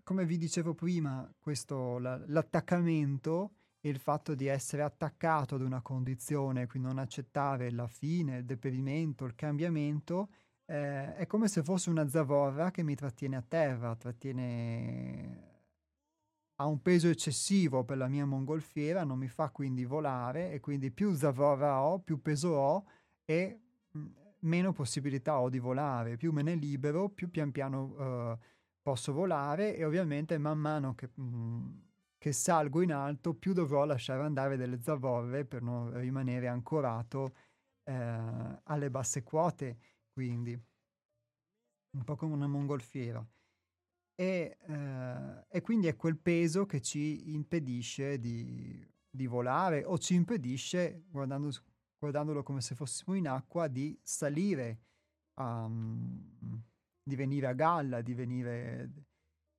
come vi dicevo prima, questo, la, l'attaccamento il fatto di essere attaccato ad una condizione, quindi non accettare la fine, il deperimento, il cambiamento, eh, è come se fosse una zavorra che mi trattiene a terra, trattiene ha un peso eccessivo per la mia mongolfiera, non mi fa quindi volare e quindi più zavorra ho, più peso ho e mh, meno possibilità ho di volare, più me ne libero, più pian piano uh, posso volare e ovviamente man mano che mh, che salgo in alto, più dovrò lasciare andare delle zavorre per non rimanere ancorato eh, alle basse quote, quindi un po' come una mongolfiera. E, eh, e quindi è quel peso che ci impedisce di, di volare o ci impedisce, guardando, guardandolo come se fossimo in acqua, di salire, um, di venire a galla, di venire...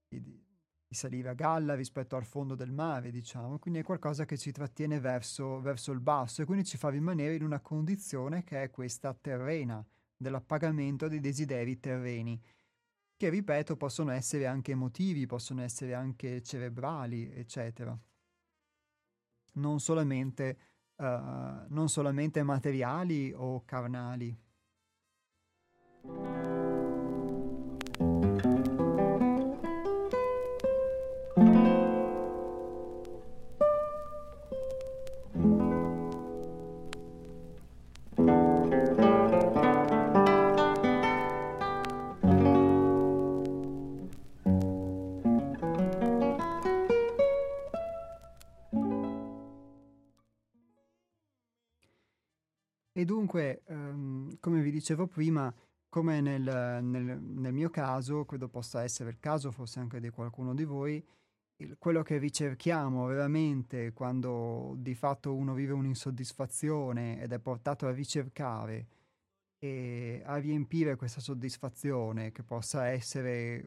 Di, salire a galla rispetto al fondo del mare, diciamo, quindi è qualcosa che ci trattiene verso, verso il basso e quindi ci fa rimanere in una condizione che è questa terrena, dell'appagamento dei desideri terreni. che ripeto possono essere anche emotivi, possono essere anche cerebrali, eccetera. Non solamente, uh, non solamente materiali o carnali. Dunque, ehm, come vi dicevo prima, come nel, nel, nel, mio caso, credo possa essere il caso forse anche di qualcuno di voi, il, quello che ricerchiamo veramente quando di fatto uno vive un'insoddisfazione ed è portato a ricercare e a riempire questa soddisfazione, che possa essere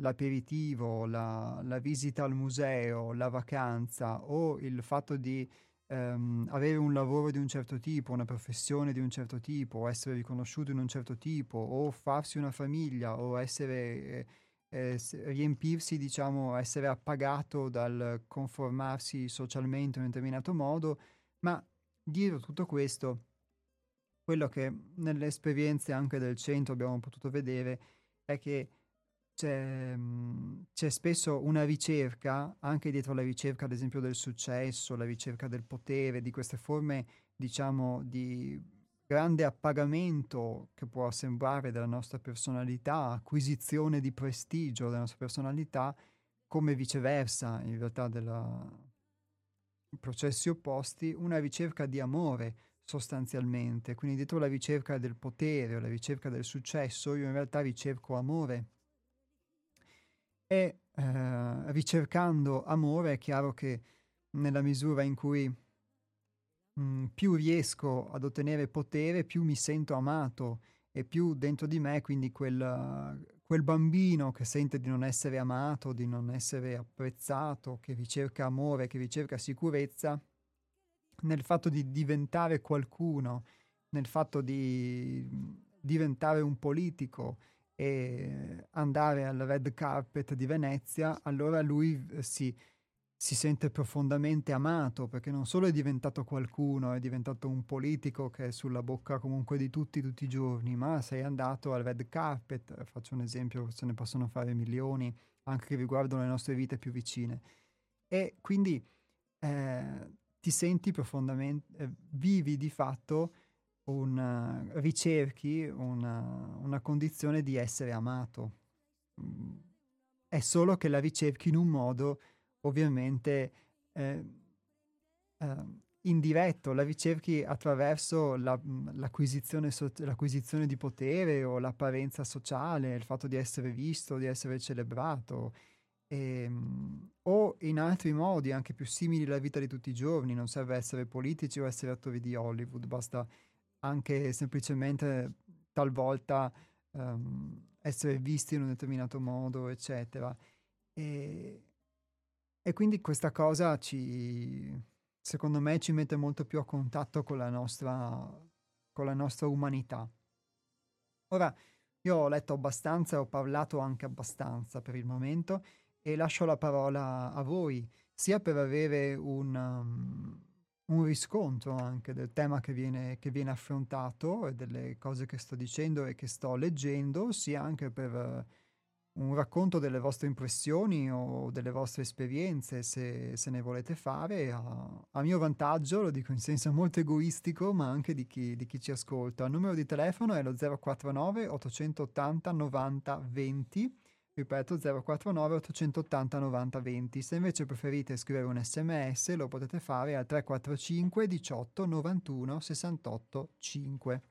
l'aperitivo, la, la visita al museo, la vacanza o il fatto di ehm, avere un lavoro di un certo tipo, una professione di un certo tipo, essere riconosciuto in un certo tipo, o farsi una famiglia, o essere, eh, eh, riempirsi, diciamo, essere appagato dal conformarsi socialmente in un determinato modo, ma dietro tutto questo, quello che nelle esperienze anche del centro abbiamo potuto vedere è che c'è, mhmm, c'è spesso una ricerca, anche dietro la ricerca ad esempio del successo, la ricerca del potere, di queste forme diciamo di grande appagamento che può sembrare della nostra personalità, acquisizione di prestigio della nostra personalità, come viceversa in realtà della processi opposti, una ricerca di amore sostanzialmente. Quindi dietro la ricerca del potere o la ricerca del successo, io in realtà ricerco amore e eh, ricercando amore è chiaro che nella misura in cui mh, mm, più riesco ad ottenere potere, più mi sento amato e più dentro di me, quindi quel, quel bambino che sente di non essere amato, di non essere apprezzato, che ricerca amore, che ricerca sicurezza, nel fatto di diventare qualcuno, nel fatto di diventare un politico, e andare al red carpet di Venezia, allora lui eh, si, si sente profondamente amato perché non solo è diventato qualcuno, è diventato un politico che è sulla bocca comunque di tutti tutti i giorni, ma sei andato al red carpet, faccio un esempio, se ne possono fare milioni anche che riguardano le nostre vite più vicine. E quindi eh, ti senti profondamente, eh, vivi di fatto una, ricerchi una, una, condizione di essere amato. Mm, è solo che la ricerchi in un modo ovviamente eh, eh, indiretto, la ricerchi attraverso la, mm, l'acquisizione, so- l'acquisizione di potere o l'apparenza sociale, il fatto di essere visto, di essere celebrato. E, ehm, o in altri modi anche più simili alla vita di tutti i giorni, non serve essere politici o essere attori di Hollywood, basta anche semplicemente talvolta um, essere visti in un determinato modo, eccetera. E, e quindi questa cosa ci, secondo me, ci mette molto più a contatto con la nostra, con la nostra umanità. Ora, io ho letto abbastanza, ho parlato anche abbastanza per il momento e lascio la parola a voi, sia per avere un, um, un riscontro anche del tema che viene, che viene affrontato e delle cose che sto dicendo e che sto leggendo, sia anche per uh, un racconto delle vostre impressioni o delle vostre esperienze, se, se ne volete fare, a, a, mio vantaggio, lo dico in senso molto egoistico, ma anche di chi, di chi ci ascolta. Il numero di telefono è lo 049 880 90 20 ripeto 049 880 90 20. Se invece preferite scrivere un sms lo potete fare al 345 18 91 68 5.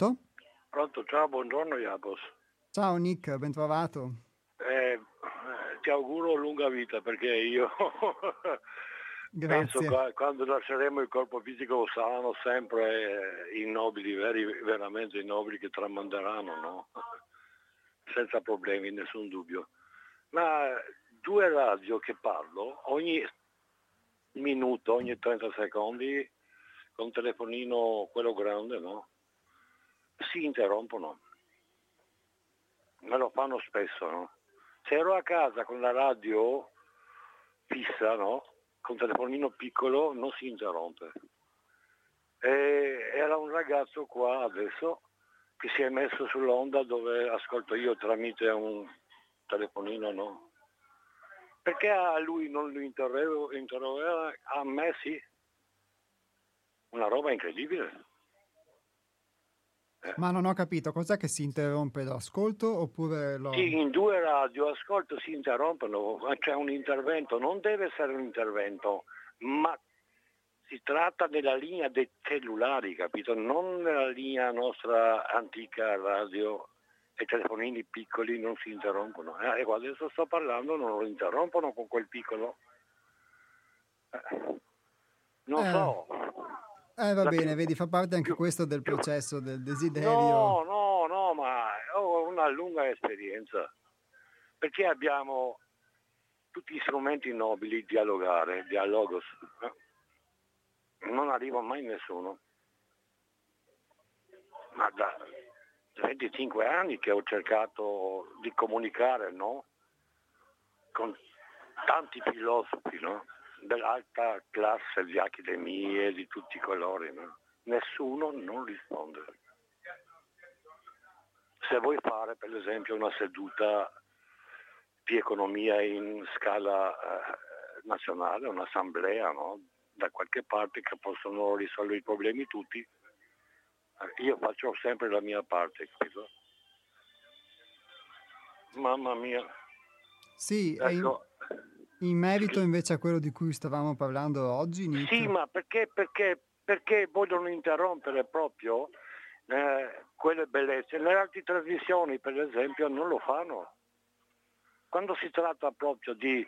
Pronto? Pronto, ciao, buongiorno Iapos. Ciao Nick, ben trovato. Eh, ti auguro lunga vita perché io (laughs) Penso che quando lasceremo il corpo fisico saranno sempre i nobili, veri, veramente i nobili che tramanderanno, no? (laughs) senza problemi, nessun dubbio. Ma due radio che parlo, ogni minuto, ogni 30 secondi, con telefonino, quello grande, no? Si interrompono. Me lo fanno spesso, no? Se ero a casa con la radio fissa, no? Con telefonino piccolo non si interrompe. E era un ragazzo qua adesso che si è messo sull'onda dove ascolto io tramite un telefonino, no? Perché a lui non lo interrogava, a me sì. Una roba incredibile. Eh. Ma non ho capito, cos'è che si interrompe l'ascolto oppure lo... Sì, in due radio ascolto si interrompono, c'è un intervento, non deve essere un intervento, ma si tratta della linea dei cellulari, capito? Non della linea nostra antica radio e telefonini piccoli non si interrompono. Eh, ecco, adesso sto parlando, non lo interrompono con quel piccolo. Eh, non eh. so. Eh, va bene, più... vedi, fa parte anche questo del processo del desiderio. No, no, no, ma ho una lunga esperienza, perché abbiamo tutti gli strumenti nobili, dialogare, dialogos. Non arriva mai nessuno. Ma da 25 anni che ho cercato di comunicare, no? Con tanti filosofi, no? Dell'alta classe di accademie di tutti i colori, no? nessuno non risponde. Se vuoi fare per esempio una seduta di economia in scala eh, nazionale, un'assemblea no? da qualche parte che possono risolvere i problemi tutti, eh, io faccio sempre la mia parte, capito? Mamma mia. Sì, ecco, in merito invece a quello di cui stavamo parlando oggi, Nick. Sì, ma perché, perché, perché vogliono interrompere proprio eh, quelle bellezze? Le altre trasmissioni, per esempio, non lo fanno. Quando si tratta proprio di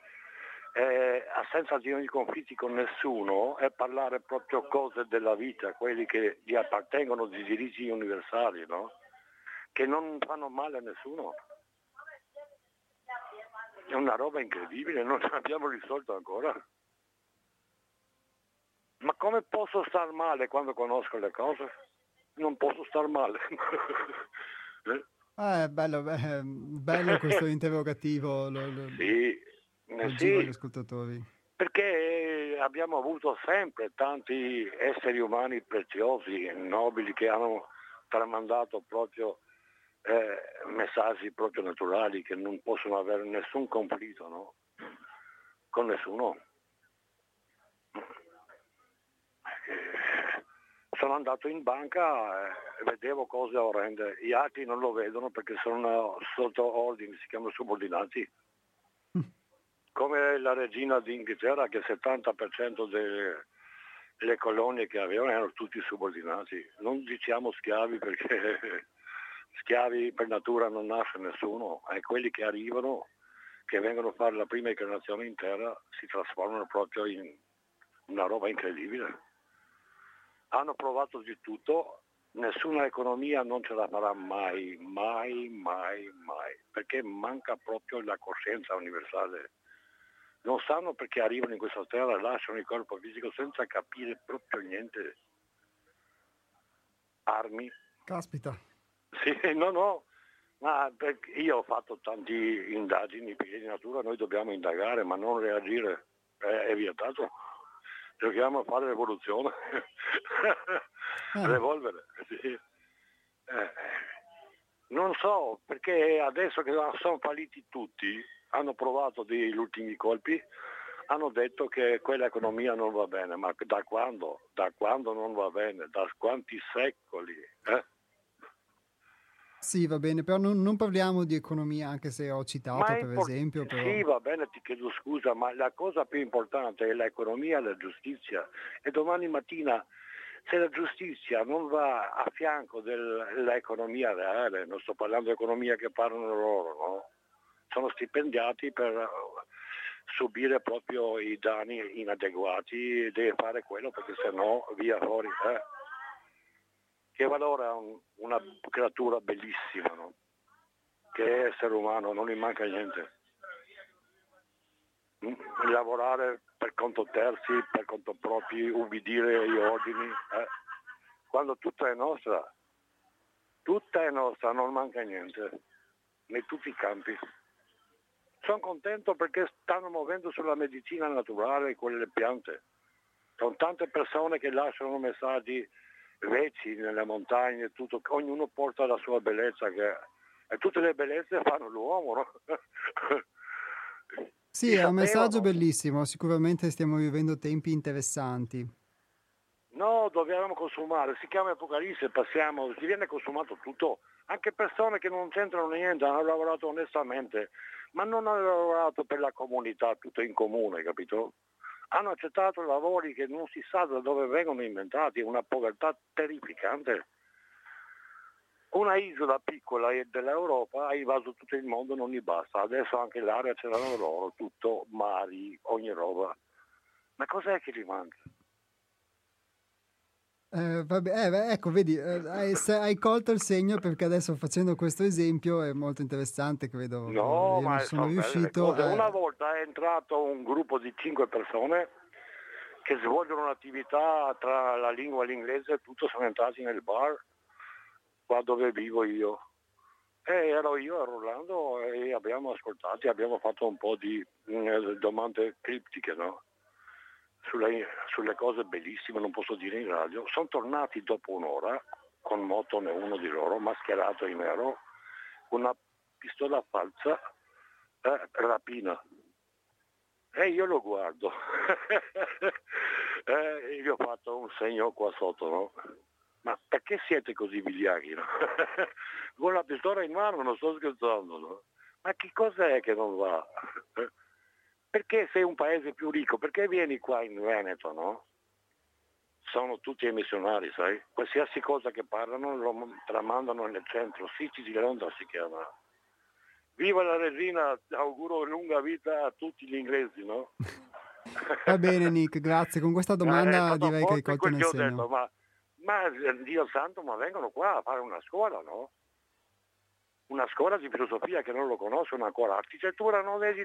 eh, assenza di ogni conflitti con nessuno e parlare proprio cose della vita, quelli che gli appartengono di diritti universali, no? che non fanno male a nessuno. È una roba incredibile, non l'abbiamo risolto ancora. Ma come posso star male quando conosco le cose? Non posso star male. (laughs) eh? Ah, è bello, bello questo (laughs) interrogativo. Lo, lo, sì, eh, sì, agli ascoltatori. Perché abbiamo avuto sempre tanti esseri umani preziosi, nobili, che hanno tramandato proprio eh, messaggi proprio naturali che non possono avere nessun conflitto no? con nessuno. Eh, sono andato in banca e vedevo cose orrende, gli altri non lo vedono perché sono sotto ordini, si chiamano subordinati. Come la regina d'Inghilterra che il 70% delle colonie che avevano erano tutti subordinati. Non diciamo schiavi perché (laughs) schiavi per natura non nasce nessuno e quelli che arrivano, che vengono a fare la prima incarnazione in terra, si trasformano proprio in una roba incredibile. Hanno provato di tutto, nessuna economia non ce la farà mai, mai, mai, mai, perché manca proprio la coscienza universale. Non sanno perché arrivano in questa terra, lasciano il corpo fisico senza capire proprio niente. Armi. Caspita. Sì, (laughs) no, no, ma io ho fatto tante indagini di natura, noi dobbiamo indagare ma non reagire, è, è vietato. Giochiamo a fare rivoluzione, (laughs) ah. revolvere. Sì. Eh, non so, perché adesso che sono falliti tutti, hanno provato degli ultimi colpi, hanno detto che quella economia non va bene, ma da quando? Da quando non va bene? Da quanti secoli? Eh? Sì, va bene, però non, non, parliamo di economia, anche se ho citato per import- esempio. Però... Sì, va bene, ti chiedo scusa, ma la cosa più importante è l'economia e la giustizia. E domani mattina, se la giustizia non va a fianco dell'economia reale, non sto parlando di economia che parlano loro, no? sono stipendiati per subire proprio i danni inadeguati, deve fare quello perché se no via fuori. Eh. Che valore ha un, una creatura bellissima, no? che è essere umano, non gli manca niente. Mm, lavorare per conto terzi, per conto proprio, ubbidire gli ordini, eh. quando tutta è nostra, tutta è nostra, non manca niente, in tutti i campi. Sono contento perché stanno muovendo sulla medicina naturale quelle piante. Sono tante persone che lasciano messaggi vecchi nelle montagne, tutto, ognuno porta la sua bellezza che, e tutte le bellezze (laughs) fanno l'uomo. No? (laughs) Sì, è un messaggio bellissimo, sicuramente stiamo vivendo tempi interessanti. No, dobbiamo consumare, si chiama Apocalisse, passiamo, si viene consumato tutto, anche persone che non c'entrano niente, hanno lavorato onestamente, ma non hanno lavorato per la comunità, tutto in comune, capito? Hanno accettato lavori che non si sa da dove vengono inventati, una povertà terrificante. Una isola piccola dell'Europa ha invaso tutto il mondo, non gli basta, adesso anche l'area ce l'hanno loro, tutto mari, ogni roba. Ma cos'è che gli manca? Eh, vabbè, eh, ecco, vedi, eh, hai, hai, colto il segno perché adesso facendo questo esempio è molto interessante, credo. No, ma sono riuscito. Eh. Una volta è entrato un gruppo di cinque persone che svolgono un'attività tra la lingua e l'inglese, tutto sono entrati nel bar, qua dove vivo io. E ero io a Orlando e abbiamo ascoltato, abbiamo fatto un po' di eh, domande criptiche, no? Sulle, sulle, cose bellissime, non posso dire in radio, sono tornati dopo un'ora con Motone uno di loro, mascherato in nero, una pistola falsa, eh, rapina. E io lo guardo. (laughs) e gli ho fatto un segno qua sotto, no? Ma perché siete così vigliacchi? No? (laughs) Con la pistola in mano non sto scherzando, no? Ma che cos'è che non va? Perché sei un paese più ricco? Perché vieni qua in Veneto, no? Sono tutti emissionari, sai? Qualsiasi cosa che parlano lo tramandano nel centro, Siti di Londra si chiama. Viva la resina, auguro lunga vita a tutti gli inglesi, no? (laughs) Va bene Nick, grazie. Con questa domanda eh, direi che hai colto nel segno. Detto, ma, ma Dio santo, ma vengono qua a fare una scuola, no? Una scuola di filosofia che non lo conoscono ancora, architettura non è di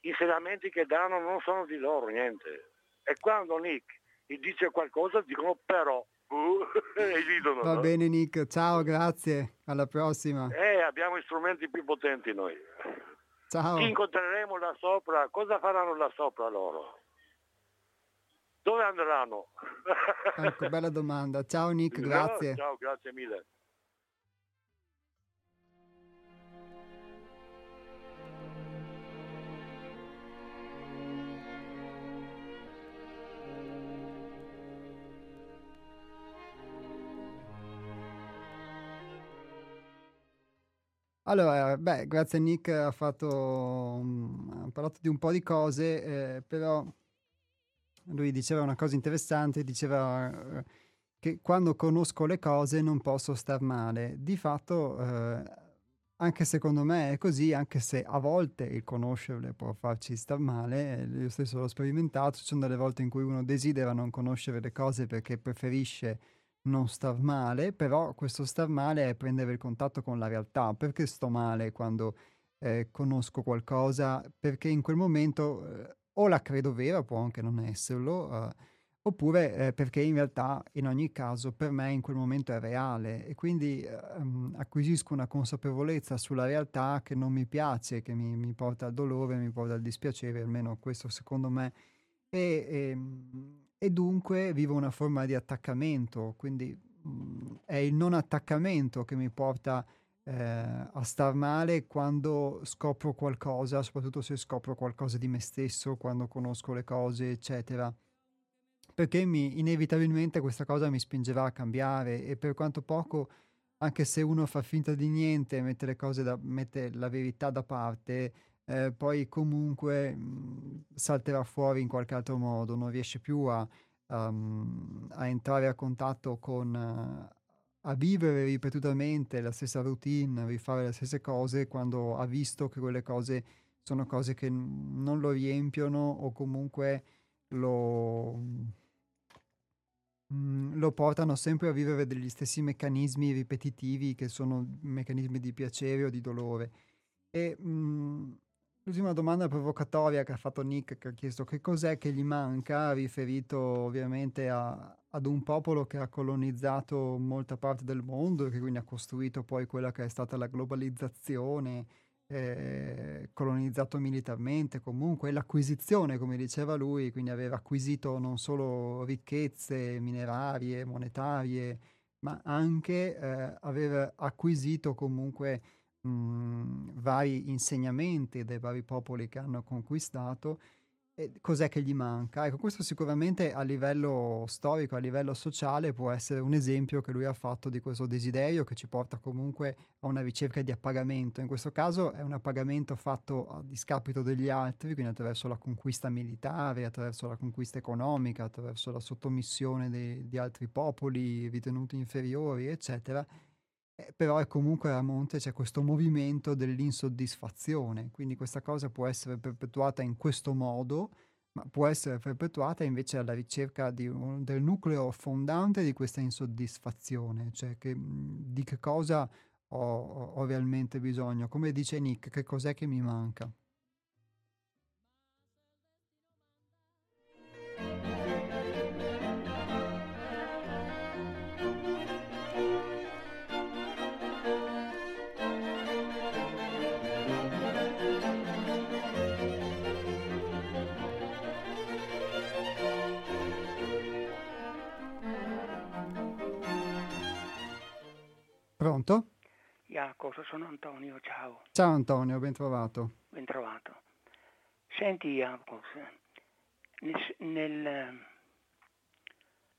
loro insegnamenti che danno non sono di loro niente. E quando Nick gli dice qualcosa dicono però uh, (laughs) e ridono. Va no? bene Nick, ciao, grazie, alla prossima. Eh, abbiamo strumenti più potenti noi. Ciao. Ci incontreremo là sopra, cosa faranno là sopra loro? Dove andranno? ecco, bella domanda. Ciao Nick, grazie. ciao, grazie mille. Allora, beh, grazie Nick, ha, fatto, ha parlato di un po' di cose, eh, però lui diceva una cosa interessante, diceva eh, che quando conosco le cose non posso star male. Di fatto, eh, anche secondo me è così, anche se a volte il conoscerle può farci star male, io stesso l'ho sperimentato, ci sono delle volte in cui uno desidera non conoscere le cose perché preferisce non star male, però questo star male è prendere il contatto con la realtà. Perché sto male quando eh, conosco qualcosa? Perché in quel momento eh, o la credo vera, può anche non esserlo, eh, oppure eh, perché in realtà in ogni caso per me in quel momento è reale e quindi ehm, acquisisco una consapevolezza sulla realtà che non mi piace, che mi, mi porta al dolore, mi porta al dispiacere, almeno questo secondo me. E, e, ehm, e dunque vivo una forma di attaccamento, quindi mh, mhmm, è il non attaccamento che mi porta eh, a star male quando scopro qualcosa, soprattutto se scopro qualcosa di me stesso, quando conosco le cose, eccetera. Perché mi, inevitabilmente questa cosa mi spingerà a cambiare e per quanto poco, anche se uno fa finta di niente, mette, mette la verità da parte, eh, poi comunque mh, salterà fuori in qualche altro modo, non riesce più a, um, a entrare a contatto con, uh, a vivere ripetutamente la stessa routine, rifare le stesse cose quando ha visto che quelle cose sono cose che non lo riempiono o comunque lo, mm, lo portano sempre a vivere degli stessi meccanismi ripetitivi che sono meccanismi di piacere o di dolore. E mh, l'ultima domanda provocatoria che ha fatto Nick, che ha chiesto che cos'è che gli manca, riferito ovviamente a, ad un popolo che ha colonizzato molta parte del mondo e che quindi ha costruito poi quella che è stata la globalizzazione eh, colonizzato militarmente, comunque l'acquisizione, come diceva lui, quindi aveva acquisito non solo ricchezze minerarie, monetarie, ma anche eh, aveva acquisito comunque mh, vari insegnamenti dai vari popoli che hanno conquistato cos'è che gli manca? Ecco, questo sicuramente a livello storico, a livello sociale può essere un esempio che lui ha fatto di questo desiderio che ci porta comunque a una ricerca di appagamento. In questo caso è un appagamento fatto a discapito degli altri, quindi attraverso la conquista militare, attraverso la conquista economica, attraverso la sottomissione di altri popoli ritenuti inferiori, eccetera eh, però è comunque a monte c'è questo movimento dell'insoddisfazione, quindi questa cosa può essere perpetuata in questo modo, ma può essere perpetuata invece alla ricerca un, del nucleo fondante di questa insoddisfazione, cioè che, di che cosa ho, ho realmente bisogno. Come dice Nick, che cos'è che mi manca? Pronto? Jacopo, sono Antonio, ciao. Ciao Antonio, ben trovato. Ben trovato. Senti Jacopo, nel, nel,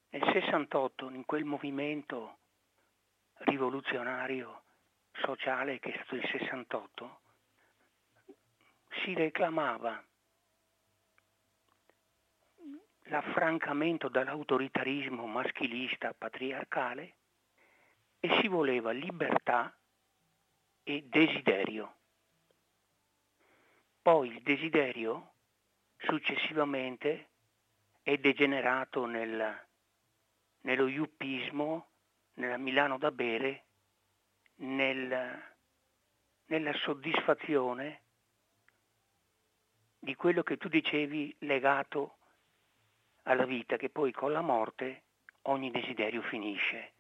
nel 68, in quel movimento rivoluzionario sociale che è stato il 68, si reclamava l'affrancamento dall'autoritarismo maschilista patriarcale e si voleva libertà e desiderio. Poi il desiderio successivamente è degenerato nel, nello yuppismo, nella Milano da bere, nel, nella soddisfazione di quello che tu dicevi legato alla vita, che poi con la morte ogni desiderio finisce.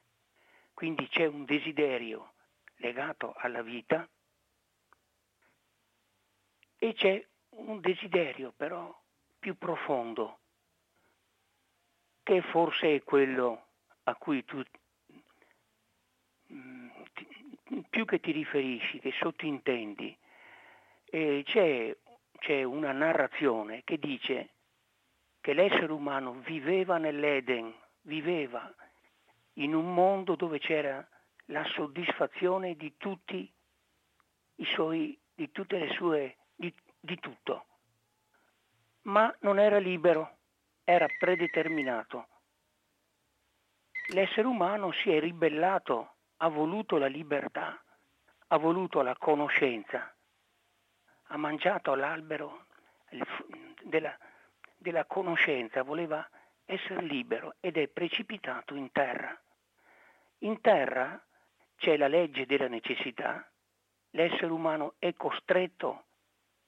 Quindi c'è un desiderio legato alla vita e c'è un desiderio però più profondo, che forse è quello a cui tu mm, più che ti riferisci, che sottintendi. Eh, c'è, c'è una narrazione che dice che l'essere umano viveva nell'Eden, viveva in un mondo dove c'era la soddisfazione di tutti i suoi, di tutte le sue, di, di tutto. Ma non era libero, era predeterminato. L'essere umano si è ribellato, ha voluto la libertà, ha voluto la conoscenza, ha mangiato l'albero della, della conoscenza, voleva essere libero ed è precipitato in terra. In terra c'è la legge della necessità, l'essere umano è costretto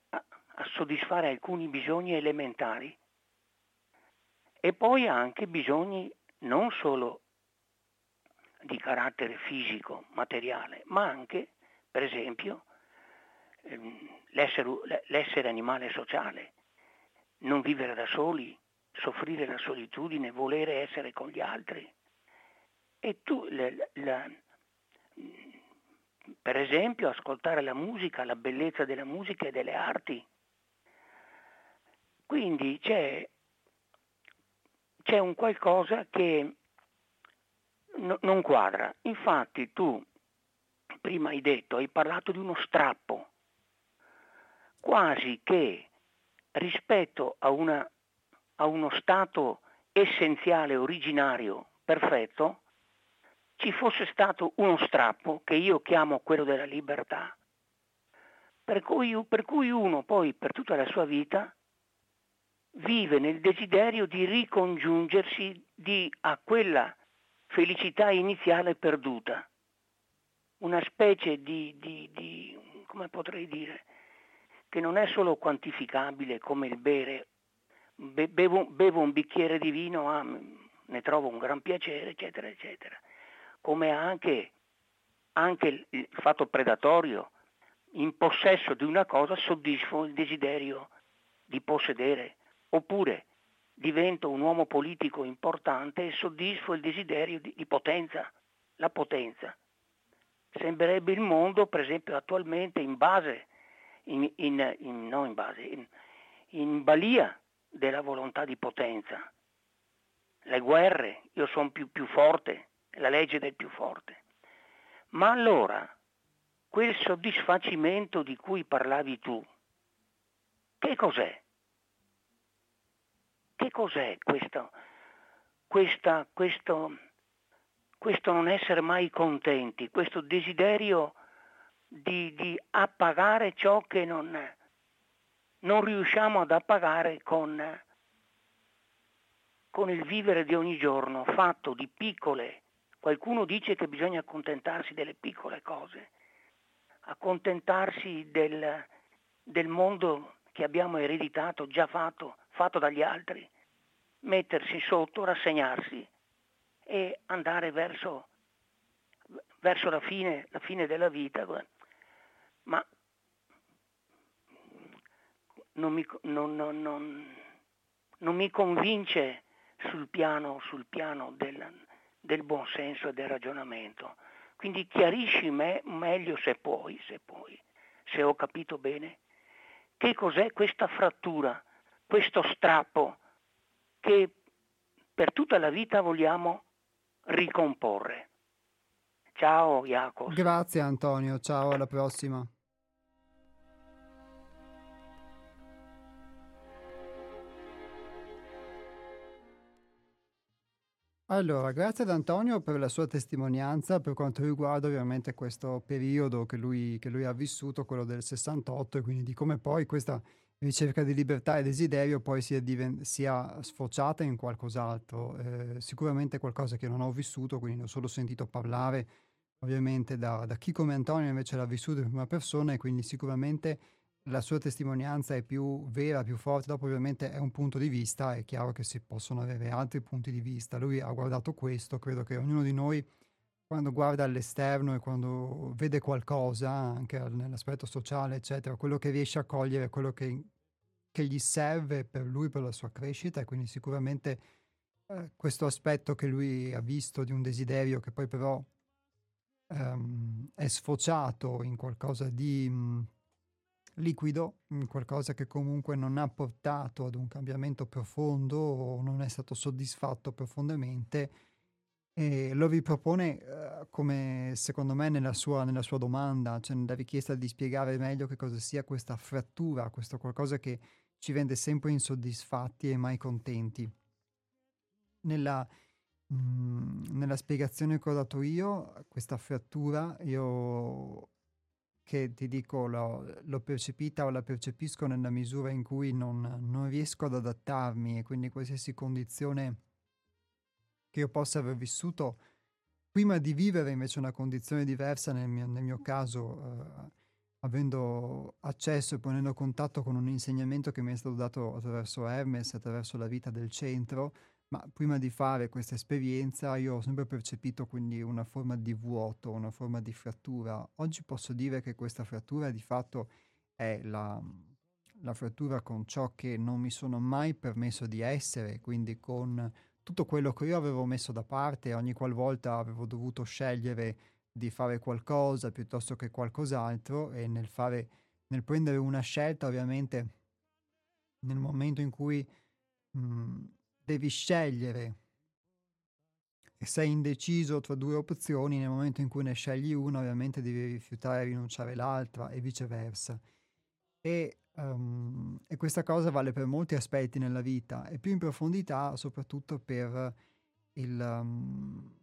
a, a soddisfare alcuni bisogni elementari. E poi anche bisogni non solo di carattere fisico, materiale, ma anche, per esempio, ehm, l'essere, l'essere animale sociale, non vivere da soli, soffrire la solitudine, volere essere con gli altri. E tu, la, la, per esempio, ascoltare la musica, la bellezza della musica e delle arti. Quindi c'è, c'è un qualcosa che no, non quadra. Infatti tu prima hai detto, hai parlato di uno strappo, quasi che rispetto a una a uno stato essenziale, originario, perfetto, ci fosse stato uno strappo che io chiamo quello della libertà. per cui, per cui uno poi per tutta la sua vita vive nel desiderio di ricongiungersi di, a quella felicità iniziale perduta, una specie di, di, di, come potrei dire, che non è solo quantificabile come il bere, Be- bevo, bevo, un bicchiere di vino, ah, ne trovo un gran piacere, eccetera, eccetera, come anche, anche il, fatto predatorio, in possesso di una cosa soddisfo il desiderio di possedere, oppure divento un uomo politico importante e soddisfo il desiderio di, di potenza, la potenza. Sembrerebbe il mondo, per esempio, attualmente in base, in, in, in, no in base, in balia della volontà di potenza. Le guerre, io sono più, più forte, la legge del più forte. Ma allora, quel soddisfacimento di cui parlavi tu, che cos'è? Che cos'è questo, questa, questo, questo non essere mai contenti, questo desiderio di, di appagare ciò che non, non riusciamo ad appagare con, con il vivere di ogni giorno, fatto di piccole. Qualcuno dice che bisogna accontentarsi delle piccole cose, accontentarsi del, del mondo che abbiamo ereditato, già fatto, fatto dagli altri, mettersi sotto, rassegnarsi e andare verso, verso la, fine, la fine della vita. Ma non mi, non, non, non mi convince sul piano, sul piano del, del buon senso e del ragionamento. Quindi chiarisci me meglio se puoi, se puoi, se ho capito bene, che cos'è questa frattura, questo strappo che per tutta la vita vogliamo ricomporre. Ciao Jacopo. Grazie Antonio, ciao alla prossima. Allora, grazie ad Antonio per la sua testimonianza per quanto riguarda ovviamente questo periodo che lui, che lui ha vissuto, quello del 68, e quindi di come poi questa ricerca di libertà e desiderio poi sia, diven- sia sfociata in qualcos'altro. Eh, sicuramente qualcosa che non ho vissuto, quindi ho solo sentito parlare ovviamente da, da chi come Antonio invece l'ha vissuto in prima persona e quindi sicuramente la sua testimonianza è più vera, più forte, dopo ovviamente è un punto di vista, è chiaro che si possono avere altri punti di vista. Lui ha guardato questo, credo che ognuno di noi quando guarda all'esterno e quando vede qualcosa, anche nell'aspetto sociale, eccetera, quello che riesce a cogliere, quello che, che gli serve per lui, per la sua crescita, e quindi sicuramente eh, questo aspetto che lui ha visto di un desiderio che poi però ehm, è sfociato in qualcosa di... Mh, liquido, qualcosa che comunque non ha portato ad un cambiamento profondo o non è stato soddisfatto profondamente, e lo ripropone uh, come secondo me nella sua, nella sua domanda, cioè nella richiesta di spiegare meglio che cosa sia questa frattura, questo qualcosa che ci rende sempre insoddisfatti e mai contenti. Nella, mh, nella spiegazione che ho dato io, questa frattura, io che ti dico l'ho, percepita o la percepisco nella misura in cui non, non, riesco ad adattarmi e quindi qualsiasi condizione che io possa aver vissuto prima di vivere invece una condizione diversa nel mio, nel mio caso eh, avendo accesso e ponendo contatto con un insegnamento che mi è stato dato attraverso Hermes, attraverso la vita del centro, ma prima di fare questa esperienza io ho sempre percepito quindi una forma di vuoto, una forma di frattura. Oggi posso dire che questa frattura di fatto è la, la frattura con ciò che non mi sono mai permesso di essere, quindi con tutto quello che io avevo messo da parte ogni qualvolta avevo dovuto scegliere di fare qualcosa piuttosto che qualcos'altro e nel fare nel prendere una scelta ovviamente nel momento in cui mh, mhmm, devi scegliere e sei indeciso tra due opzioni, nel momento in cui ne scegli una, ovviamente devi rifiutare e rinunciare l'altra e viceversa. E, um, e, questa cosa vale per molti aspetti nella vita e più in profondità, soprattutto per il, um,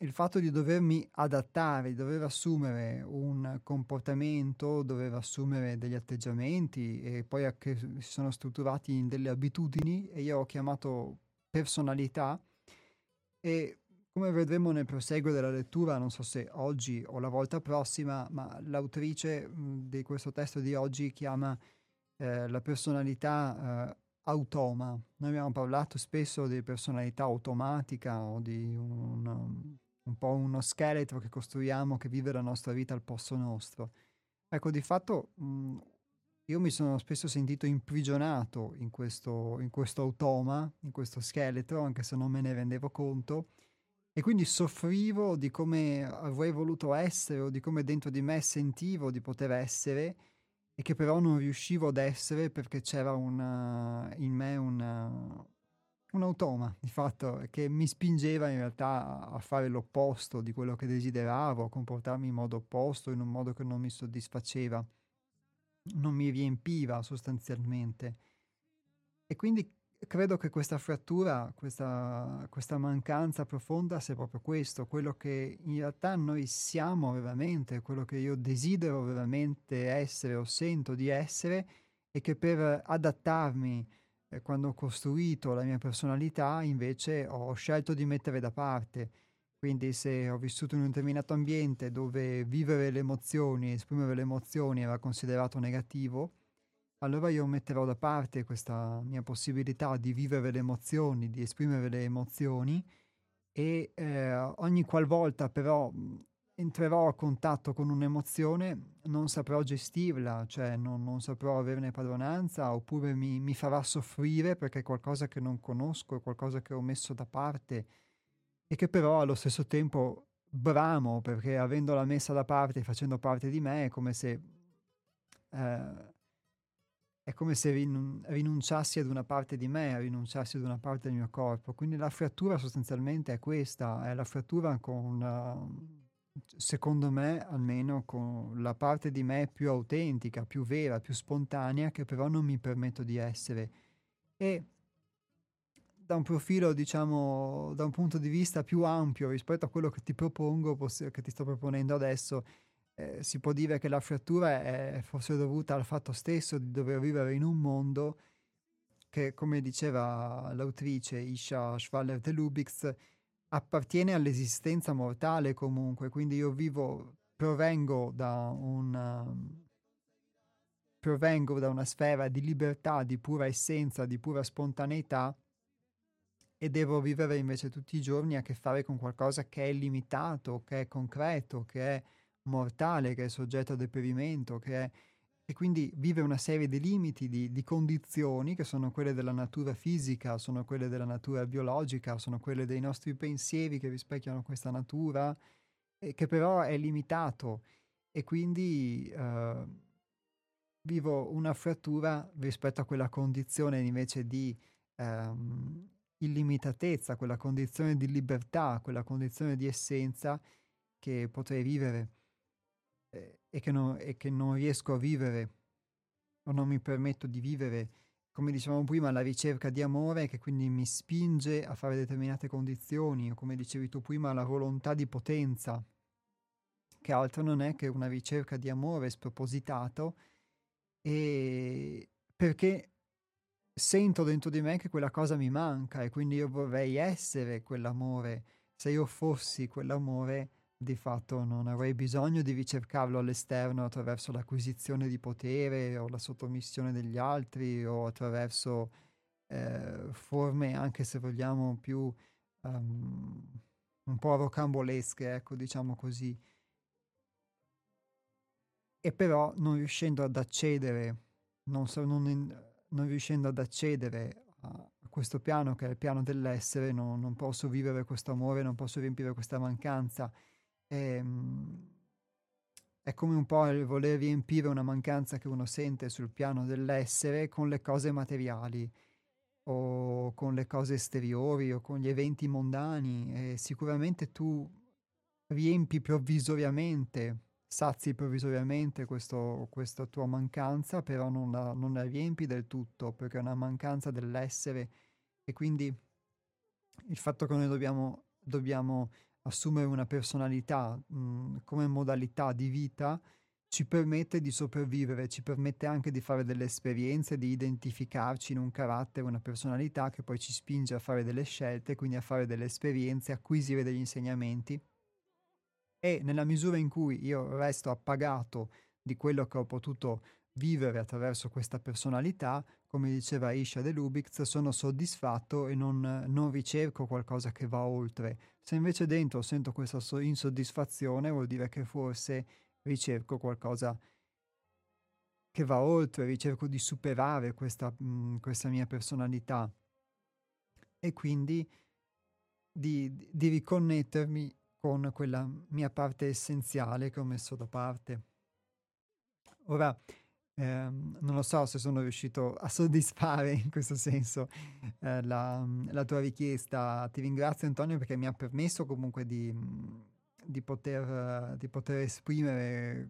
il fatto di dovermi adattare, di dover assumere un comportamento, dover assumere degli atteggiamenti e poi che si sono strutturati in delle abitudini e io ho chiamato personalità e come vedremo nel proseguo della lettura, non so se oggi o la volta prossima, ma l'autrice di questo testo di oggi chiama eh, la personalità eh, automa. Noi abbiamo parlato spesso di personalità automatica o di un, un po' uno scheletro che costruiamo che vive la nostra vita al posto nostro. Ecco, di fatto mh, io mi sono spesso sentito imprigionato in questo, in questo automa, in questo scheletro, anche se non me ne rendevo conto, e quindi soffrivo di come avrei voluto essere o di come dentro di me sentivo di poter essere e che però non riuscivo ad essere perché c'era una, in me una, un automa, di fatto, che mi spingeva in realtà a fare l'opposto di quello che desideravo, a comportarmi in modo opposto, in un modo che non mi soddisfaceva, non mi riempiva sostanzialmente. E quindi credo che questa frattura, questa, questa mancanza profonda sia proprio questo, quello che in realtà noi siamo veramente, quello che io desidero veramente essere o sento di essere e che per adattarmi eh, quando ho costruito la mia personalità invece ho scelto di mettere da parte. Quindi se ho vissuto in un determinato ambiente dove vivere le emozioni, esprimere le emozioni era considerato negativo, allora io metterò da parte questa mia possibilità di vivere le emozioni, di esprimere le emozioni e eh, ogni qualvolta però entrerò a contatto con un'emozione, non saprò gestirla, cioè non, non saprò averne padronanza, oppure mi, mi, farà soffrire perché è qualcosa che non conosco, è qualcosa che ho messo da parte e che però allo stesso tempo bramo perché avendola messa da parte e facendo parte di me è come se... Eh, è come se rinun- rinunciassi ad una parte di me, rinunciassi ad una parte del mio corpo. Quindi la frattura sostanzialmente è questa, è la frattura con, uh, secondo me almeno con la parte di me più autentica, più vera, più spontanea, che però non mi permetto di essere. E da un profilo, diciamo, da un punto di vista più ampio rispetto a quello che ti propongo, che ti sto proponendo adesso, eh, si può dire che la frattura è forse dovuta al fatto stesso di dover vivere in un mondo che, come diceva l'autrice Isha Schwaller de Lubix, appartiene all'esistenza mortale comunque, quindi io vivo, provengo da una, provengo da una sfera di libertà, di pura essenza, di pura spontaneità e devo vivere invece tutti i giorni a che fare con qualcosa che è limitato, che è concreto, che è mortale, che è soggetto a deperimento, che è e quindi vive una serie di limiti, di, di, condizioni che sono quelle della natura fisica, sono quelle della natura biologica, sono quelle dei nostri pensieri che rispecchiano questa natura, e che però è limitato. E quindi uh, vivo una frattura rispetto a quella condizione invece di um, illimitatezza, quella condizione di libertà, quella condizione di essenza che potrei vivere e che, non, e che non riesco a vivere o non mi permetto di vivere, come dicevamo prima, la ricerca di amore che quindi mi spinge a fare determinate condizioni o come dicevi tu prima la volontà di potenza, che altro non è che una ricerca di amore spropositato e perché sento dentro di me che quella cosa mi manca e quindi io vorrei essere quell'amore. Se io fossi quell'amore di fatto non avrei bisogno di ricercarlo all'esterno attraverso l'acquisizione di potere o la sottomissione degli altri o attraverso eh, forme anche se vogliamo più um, un po' rocambolesche, ecco, diciamo così. E però non riuscendo ad accedere, non, so, non, in, non riuscendo ad accedere a, questo piano che è il piano dell'essere, non, non posso vivere questo amore, non posso riempire questa mancanza e, ehm, è come un po' il voler riempire una mancanza che uno sente sul piano dell'essere con le cose materiali o con le cose esteriori o con gli eventi mondani e sicuramente tu riempi provvisoriamente, sazi provvisoriamente questo, questa tua mancanza, però non la, non la riempi del tutto perché è una mancanza dell'essere e quindi il fatto che noi dobbiamo, dobbiamo assumere una personalità mh, mm, come modalità di vita ci permette di sopravvivere, ci permette anche di fare delle esperienze, di identificarci in un carattere, una personalità che poi ci spinge a fare delle scelte, quindi a fare delle esperienze, acquisire degli insegnamenti. E nella misura in cui io resto appagato di quello che ho potuto vivere attraverso questa personalità, come diceva Isha De Lubitz, sono soddisfatto e non, non, ricerco qualcosa che va oltre. Se invece dentro sento questa insoddisfazione, vuol dire che forse ricerco qualcosa che va oltre, ricerco di superare questa, mh, mhmm, questa mia personalità e quindi di, di riconnettermi con quella mia parte essenziale che ho messo da parte. Ora, ehm, non lo so se sono riuscito a soddisfare in questo senso eh, la, la, tua richiesta. Ti ringrazio Antonio perché mi ha permesso comunque di, di poter, di poter esprimere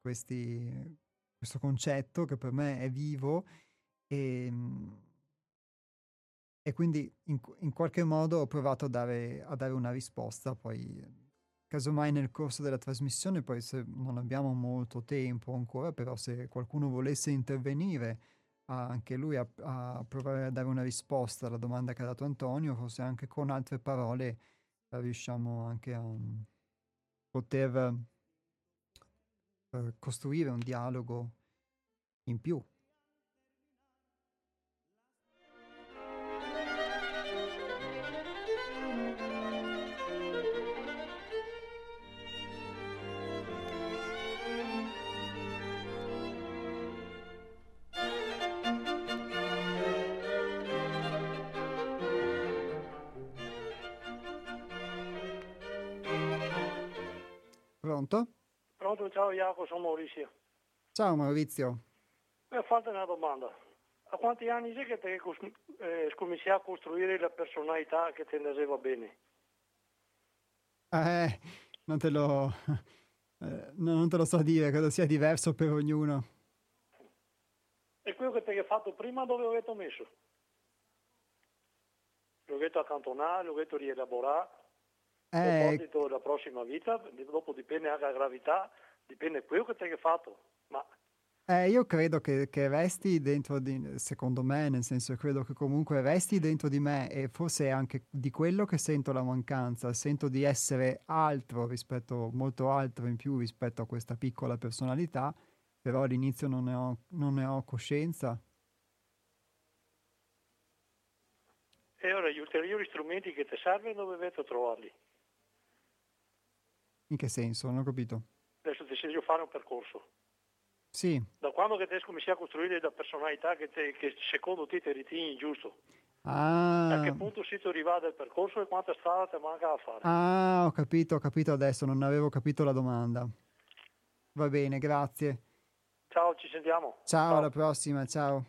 questi, questo concetto che per me è vivo e, e quindi in, in, qualche modo ho provato a dare, a dare, una risposta, poi casomai nel corso della trasmissione, poi se non abbiamo molto tempo ancora, però se qualcuno volesse intervenire anche lui a, a provare a dare una risposta alla domanda che ha dato Antonio, forse anche con altre parole riusciamo anche a poter eh, costruire un dialogo in più. Ciao Jacopo, sono Maurizio. Ciao Maurizio. Mi fatto una domanda. A quanti anni sei che hai eh, cominciato a costruire la personalità che ti andava bene? Eh, non te lo... Eh, non te lo so dire, credo sia diverso per ognuno. E quello che ti hai fatto prima dove avete messo? L'ho detto accantonare, l'ho detto rielaborare. Eh, proposito della prossima vita, dopo dipende anche la gravità, dipende quello che ti hai fatto. Ma... Eh, io credo che, che, resti dentro di, secondo me, nel senso credo che comunque resti dentro di me e forse anche di quello che sento la mancanza, sento di essere altro rispetto, molto altro in più rispetto a questa piccola personalità, però all'inizio non ne ho, non ne ho coscienza. E ora gli ulteriori strumenti che ti servono dove dovete trovarli? In che senso? Non ho capito. Adesso desidero fare un percorso. Sì. Da quando che te cominci a costruire la personalità che, te, che secondo te ti ritieni giusto. Ah. A che punto si è arrivato il percorso e quanta strada ti manca a fare? Ah, ho capito, ho capito adesso, non avevo capito la domanda. Va bene, grazie. Ciao, ci sentiamo. Ciao, ciao. alla prossima, ciao.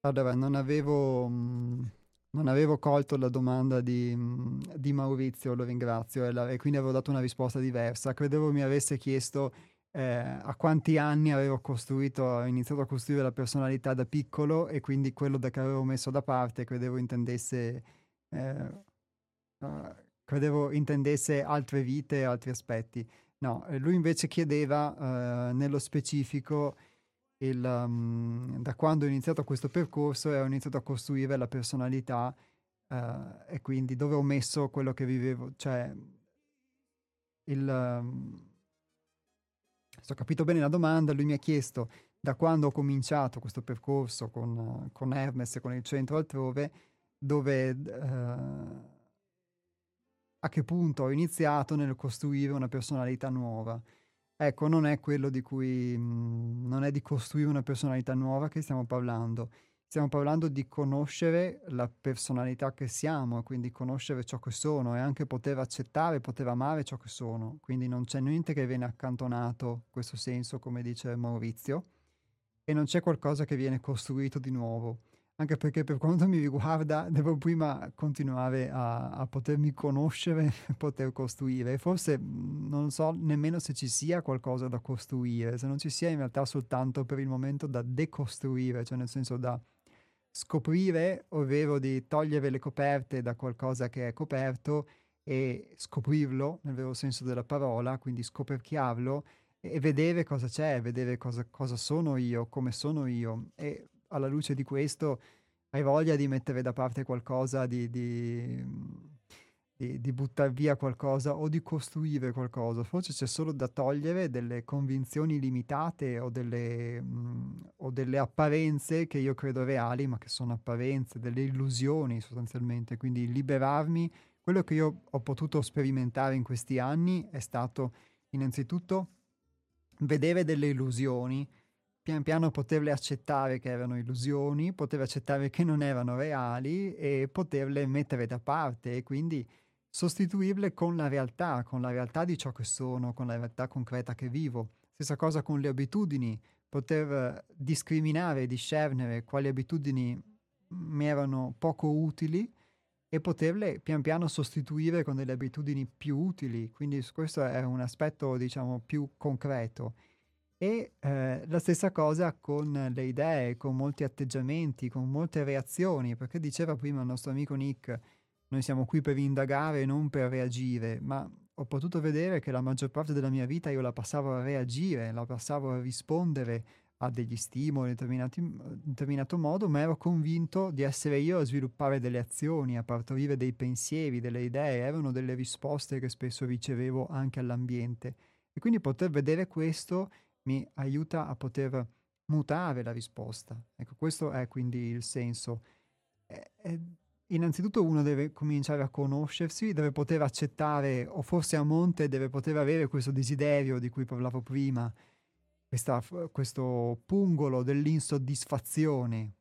Allora, non avevo... Mh mm, non avevo colto la domanda di, di Maurizio, lo ringrazio, e, la, e, quindi avevo dato una risposta diversa. Credevo mi avesse chiesto eh, a quanti anni avevo costruito, iniziato a costruire la personalità da piccolo e quindi quello da che avevo messo da parte credevo intendesse, eh, uh, credevo intendesse altre vite, altri aspetti. No, lui invece chiedeva uh, nello specifico il, um, da quando ho iniziato questo percorso e ho iniziato a costruire la personalità uh, e quindi dove ho messo quello che vivevo, cioè il... Um, se ho capito bene la domanda, lui mi ha chiesto da quando ho cominciato questo percorso con, con Hermes e con il centro altrove, dove... Uh, a che punto ho iniziato nel costruire una personalità nuova. Ecco, non è quello di cui mhmm, non è di costruire una personalità nuova che stiamo parlando. Stiamo parlando di conoscere la personalità che siamo, quindi conoscere ciò che sono e anche poter accettare, poter amare ciò che sono. Quindi non c'è niente che viene accantonato in questo senso, come dice Maurizio, e non c'è qualcosa che viene costruito di nuovo anche perché per quanto mi riguarda (laughs) devo prima continuare a, a potermi conoscere, (laughs) poter costruire. Forse mhmm, non so nemmeno se ci sia qualcosa da costruire, se non ci sia in realtà soltanto per il momento da decostruire, cioè nel senso da scoprire, ovvero di togliere le coperte da qualcosa che è coperto e scoprirlo nel vero senso della parola, quindi scoperchiarlo e vedere cosa c'è, vedere cosa, cosa sono io, come sono io e alla luce di questo hai voglia di mettere da parte qualcosa, di, di, di, di buttare via qualcosa o di costruire qualcosa. Forse c'è solo da togliere delle convinzioni limitate o delle, mh, o delle apparenze che io credo reali, ma che sono apparenze, delle illusioni sostanzialmente. Quindi liberarmi quello che io ho potuto sperimentare in questi anni è stato innanzitutto vedere delle illusioni, pian piano poterle accettare che erano illusioni, poter accettare che non erano reali e poterle mettere da parte e quindi sostituirle con la realtà, con la realtà di ciò che sono, con la realtà concreta che vivo. Stessa cosa con le abitudini, poter discriminare e discernere quali abitudini mi erano poco utili e poterle pian piano sostituire con delle abitudini più utili. Quindi questo è un aspetto, diciamo, più concreto. E eh, la stessa cosa con le idee, con molti atteggiamenti, con molte reazioni, perché diceva prima il nostro amico Nick, noi siamo qui per indagare non per reagire, ma ho potuto vedere che la maggior parte della mia vita io la passavo a reagire, la passavo a rispondere a degli stimoli in determinato modo, ma ero convinto di essere io a sviluppare delle azioni, a partorire dei pensieri, delle idee, erano delle risposte che spesso ricevevo anche all'ambiente. E quindi poter vedere questo mi aiuta a poter mutare la risposta. Ecco, questo è quindi il senso. E, e, innanzitutto uno deve cominciare a conoscersi, deve poter accettare, o forse a monte deve poter avere questo desiderio di cui parlavo prima, questa, questo pungolo dell'insoddisfazione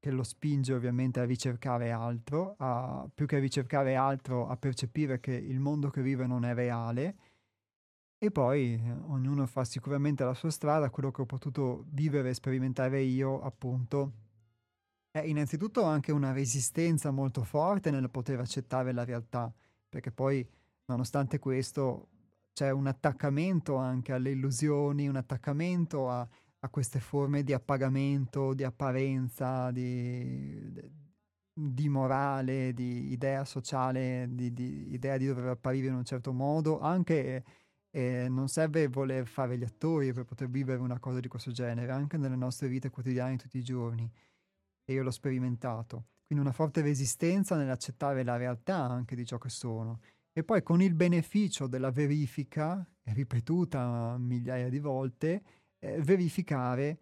che lo spinge ovviamente a ricercare altro, a, più che a ricercare altro, a percepire che il mondo che vive non è reale. E poi eh, ognuno fa sicuramente la sua strada, quello che ho potuto vivere e sperimentare io, appunto, è innanzitutto anche una resistenza molto forte nel poter accettare la realtà, perché poi, nonostante questo, c'è un attaccamento anche alle illusioni, un attaccamento a, a queste forme di appagamento, di apparenza, di, di morale, di idea sociale, di, di, idea di dover apparire in un certo modo, anche eh, non serve voler fare gli attori per poter vivere una cosa di questo genere, anche nelle nostre vite quotidiane tutti i giorni. E io l'ho sperimentato. Quindi una forte resistenza nell'accettare la realtà anche di ciò che sono e poi con il beneficio della verifica, ripetuta migliaia di volte, eh, verificare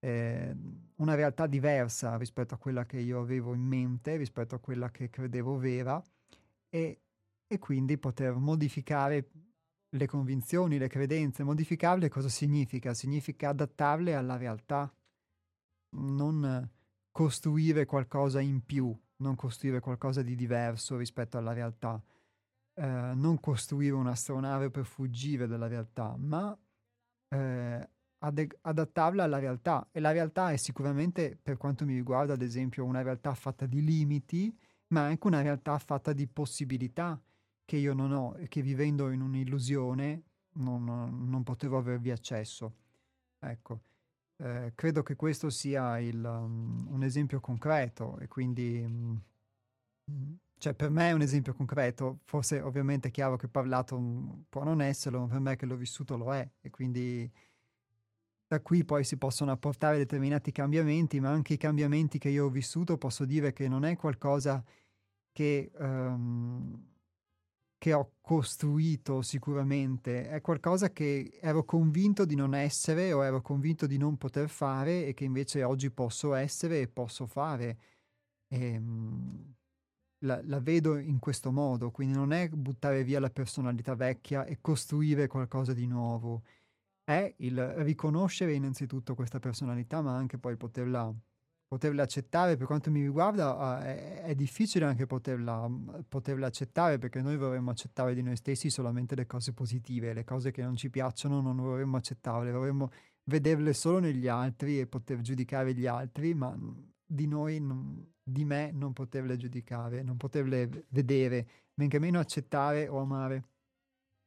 eh, una realtà diversa rispetto a quella che io avevo in mente, rispetto a quella che credevo vera, e, e quindi poter modificare le convinzioni, le credenze. Modificarle cosa significa? Significa adattarle alla realtà, non costruire qualcosa in più, non costruire qualcosa di diverso rispetto alla realtà eh, non costruire un'astronave per fuggire dalla realtà, ma eh, ad- adattarla alla realtà. E la realtà è sicuramente, per quanto mi riguarda, ad esempio, una realtà fatta di limiti, ma anche una realtà fatta di possibilità che io non ho e che vivendo in un'illusione non, non potevo avervi accesso. Ecco, eh, credo che questo sia il, um, un esempio concreto e quindi um, cioè, per me è un esempio concreto, forse ovviamente è chiaro che parlato può non esserlo, ma per me che l'ho vissuto lo è. E quindi da qui poi si possono apportare determinati cambiamenti, ma anche i cambiamenti che io ho vissuto posso dire che non è qualcosa che, um, che ho costruito sicuramente, è qualcosa che ero convinto di non essere o ero convinto di non poter fare e che invece oggi posso essere e posso fare. E, um, la, la, vedo in questo modo, quindi non è buttare via la personalità vecchia e costruire qualcosa di nuovo, è il riconoscere innanzitutto questa personalità, ma anche poi poterla, poterla accettare. Per quanto mi riguarda è, è difficile anche poterla, poterla, accettare perché noi vorremmo accettare di noi stessi solamente le cose positive, le cose che non ci piacciono non vorremmo accettarle, vorremmo vederle solo negli altri e poter giudicare gli altri, ma di noi non, di me non poterle giudicare, non poterle vedere, men che meno accettare o amare.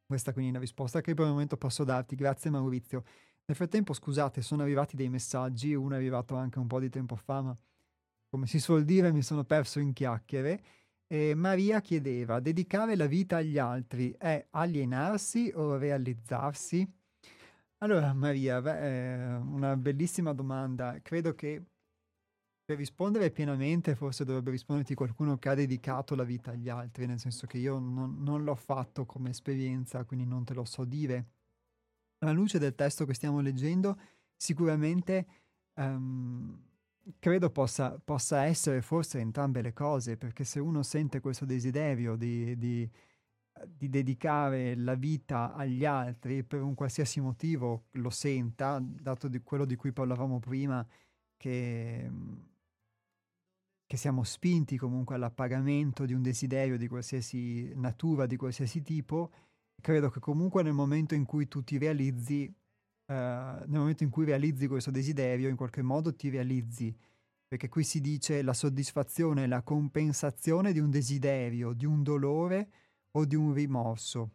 Questa quindi è una risposta che per il momento posso darti. Grazie Maurizio. Nel frattempo, scusate, sono arrivati dei messaggi, uno è arrivato anche un po' di tempo fa, ma come si suol dire mi sono perso in chiacchiere. E Maria chiedeva, dedicare la vita agli altri è alienarsi o realizzarsi? Allora Maria, beh, una bellissima domanda. Credo che per rispondere pienamente forse dovrebbe risponderti qualcuno che ha dedicato la vita agli altri, nel senso che io non, non l'ho fatto come esperienza, quindi non te lo so dire. Alla luce del testo che stiamo leggendo, sicuramente um, credo possa, possa, essere forse entrambe le cose, perché se uno sente questo desiderio di, di, di dedicare la vita agli altri per un qualsiasi motivo lo senta, dato di quello di cui parlavamo prima, che che siamo spinti comunque all'appagamento di un desiderio di qualsiasi natura, di qualsiasi tipo, credo che comunque nel momento in cui tu ti realizzi, eh, nel momento in cui realizzi questo desiderio, in qualche modo ti realizzi, perché qui si dice la soddisfazione, la compensazione di un desiderio, di un dolore o di un rimorso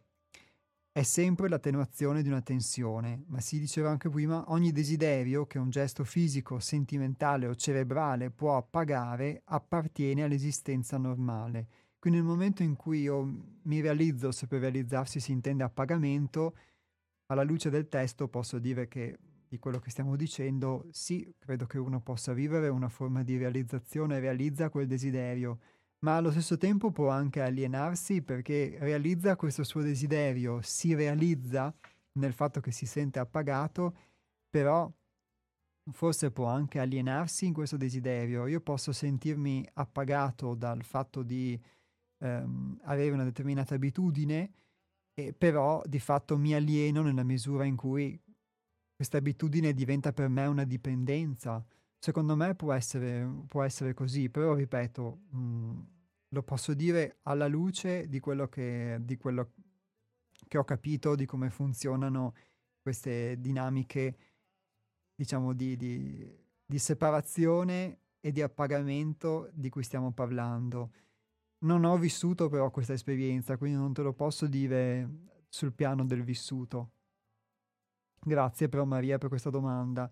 è sempre l'attenuazione di una tensione, ma si diceva anche prima, ogni desiderio che un gesto fisico, sentimentale o cerebrale può appagare appartiene all'esistenza normale. Quindi nel momento in cui io mi realizzo, se per realizzarsi si intende appagamento, alla luce del testo posso dire che di quello che stiamo dicendo, sì, credo che uno possa vivere una forma di realizzazione, realizza quel desiderio, ma allo stesso tempo può anche alienarsi perché realizza questo suo desiderio, si realizza nel fatto che si sente appagato, però forse può anche alienarsi in questo desiderio. Io posso sentirmi appagato dal fatto di ehm, avere una determinata abitudine, e però di fatto mi alieno nella misura in cui questa abitudine diventa per me una dipendenza Secondo me può essere, può essere così, però ripeto, mh, mhmm, lo posso dire alla luce di quello, che, di quello che ho capito, di come funzionano queste dinamiche, diciamo, di, di, di separazione e di appagamento di cui stiamo parlando. Non ho vissuto però questa esperienza, quindi non te lo posso dire sul piano del vissuto. Grazie però Maria per questa domanda.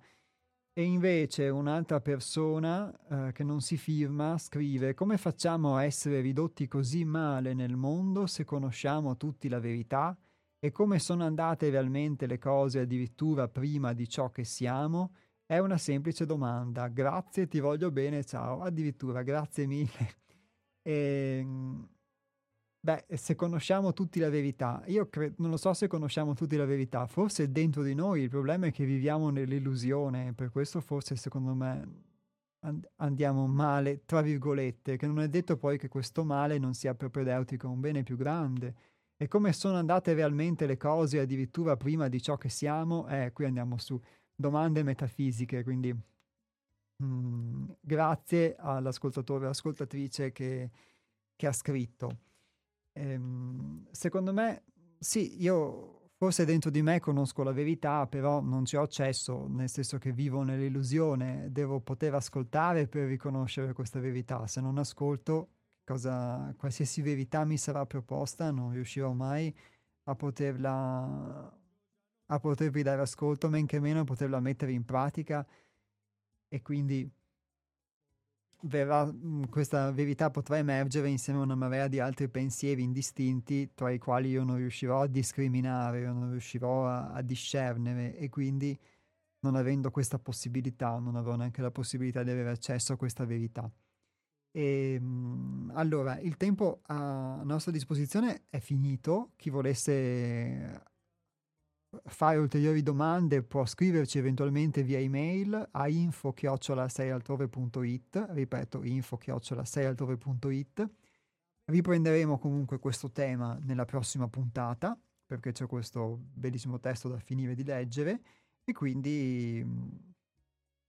E invece un'altra persona eh, che non si firma scrive come facciamo a essere ridotti così male nel mondo se conosciamo tutti la verità e come sono andate realmente le cose addirittura prima di ciò che siamo? È una semplice domanda. Grazie, ti voglio bene, ciao. Addirittura, grazie mille. E, ehm, Beh, se conosciamo tutti la verità, io cre- non lo so se conosciamo tutti la verità, forse dentro di noi il problema è che viviamo nell'illusione, per questo forse secondo me and- andiamo male, tra virgolette, che non è detto poi che questo male non sia propedeutico a un bene più grande. E come sono andate realmente le cose addirittura prima di ciò che siamo? Eh, qui andiamo su domande metafisiche, quindi mm, grazie all'ascoltatore o all'ascoltatrice che, che ha scritto ehm, secondo me, sì, io forse dentro di me conosco la verità, però non ci ho accesso, nel senso che vivo nell'illusione, devo poter ascoltare per riconoscere questa verità. Se non ascolto, cosa, qualsiasi verità mi sarà proposta, non riuscirò mai a poterla a potervi dare ascolto, men che meno a poterla mettere in pratica e quindi verrà, mm, questa verità potrà emergere insieme a una marea di altri pensieri indistinti tra i quali io non riuscirò a discriminare, io non riuscirò a, a discernere e quindi non avendo questa possibilità non avrò neanche la possibilità di avere accesso a questa verità. E, ehm, allora, il tempo a nostra disposizione è finito. Chi volesse fare ulteriori domande può scriverci eventualmente via email a info-seialtrove.it ripeto info-seialtrove.it riprenderemo comunque questo tema nella prossima puntata perché c'è questo bellissimo testo da finire di leggere. E quindi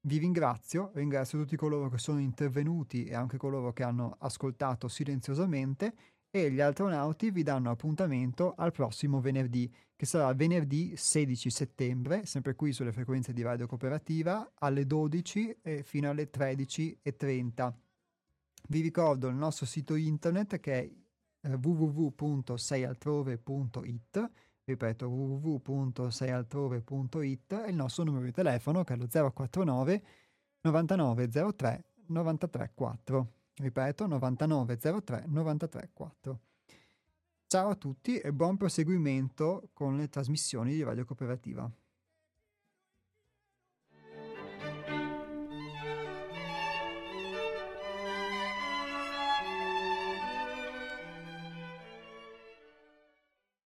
vi ringrazio, ringrazio tutti coloro che sono intervenuti e anche coloro che hanno ascoltato silenziosamente e gli astronauti vi danno appuntamento al prossimo venerdì, che sarà venerdì 16 settembre, sempre qui sulle frequenze di Radio Cooperativa, alle 12 e fino alle 13.30. Vi ricordo il nostro sito internet che è eh, www.seialtrove.it ripeto www.seialtrove.it e il nostro numero di telefono che è lo 049 9903 93 4 Ripeto, 99 03 93 4. Ciao a tutti e buon proseguimento con le trasmissioni di Radio Cooperativa.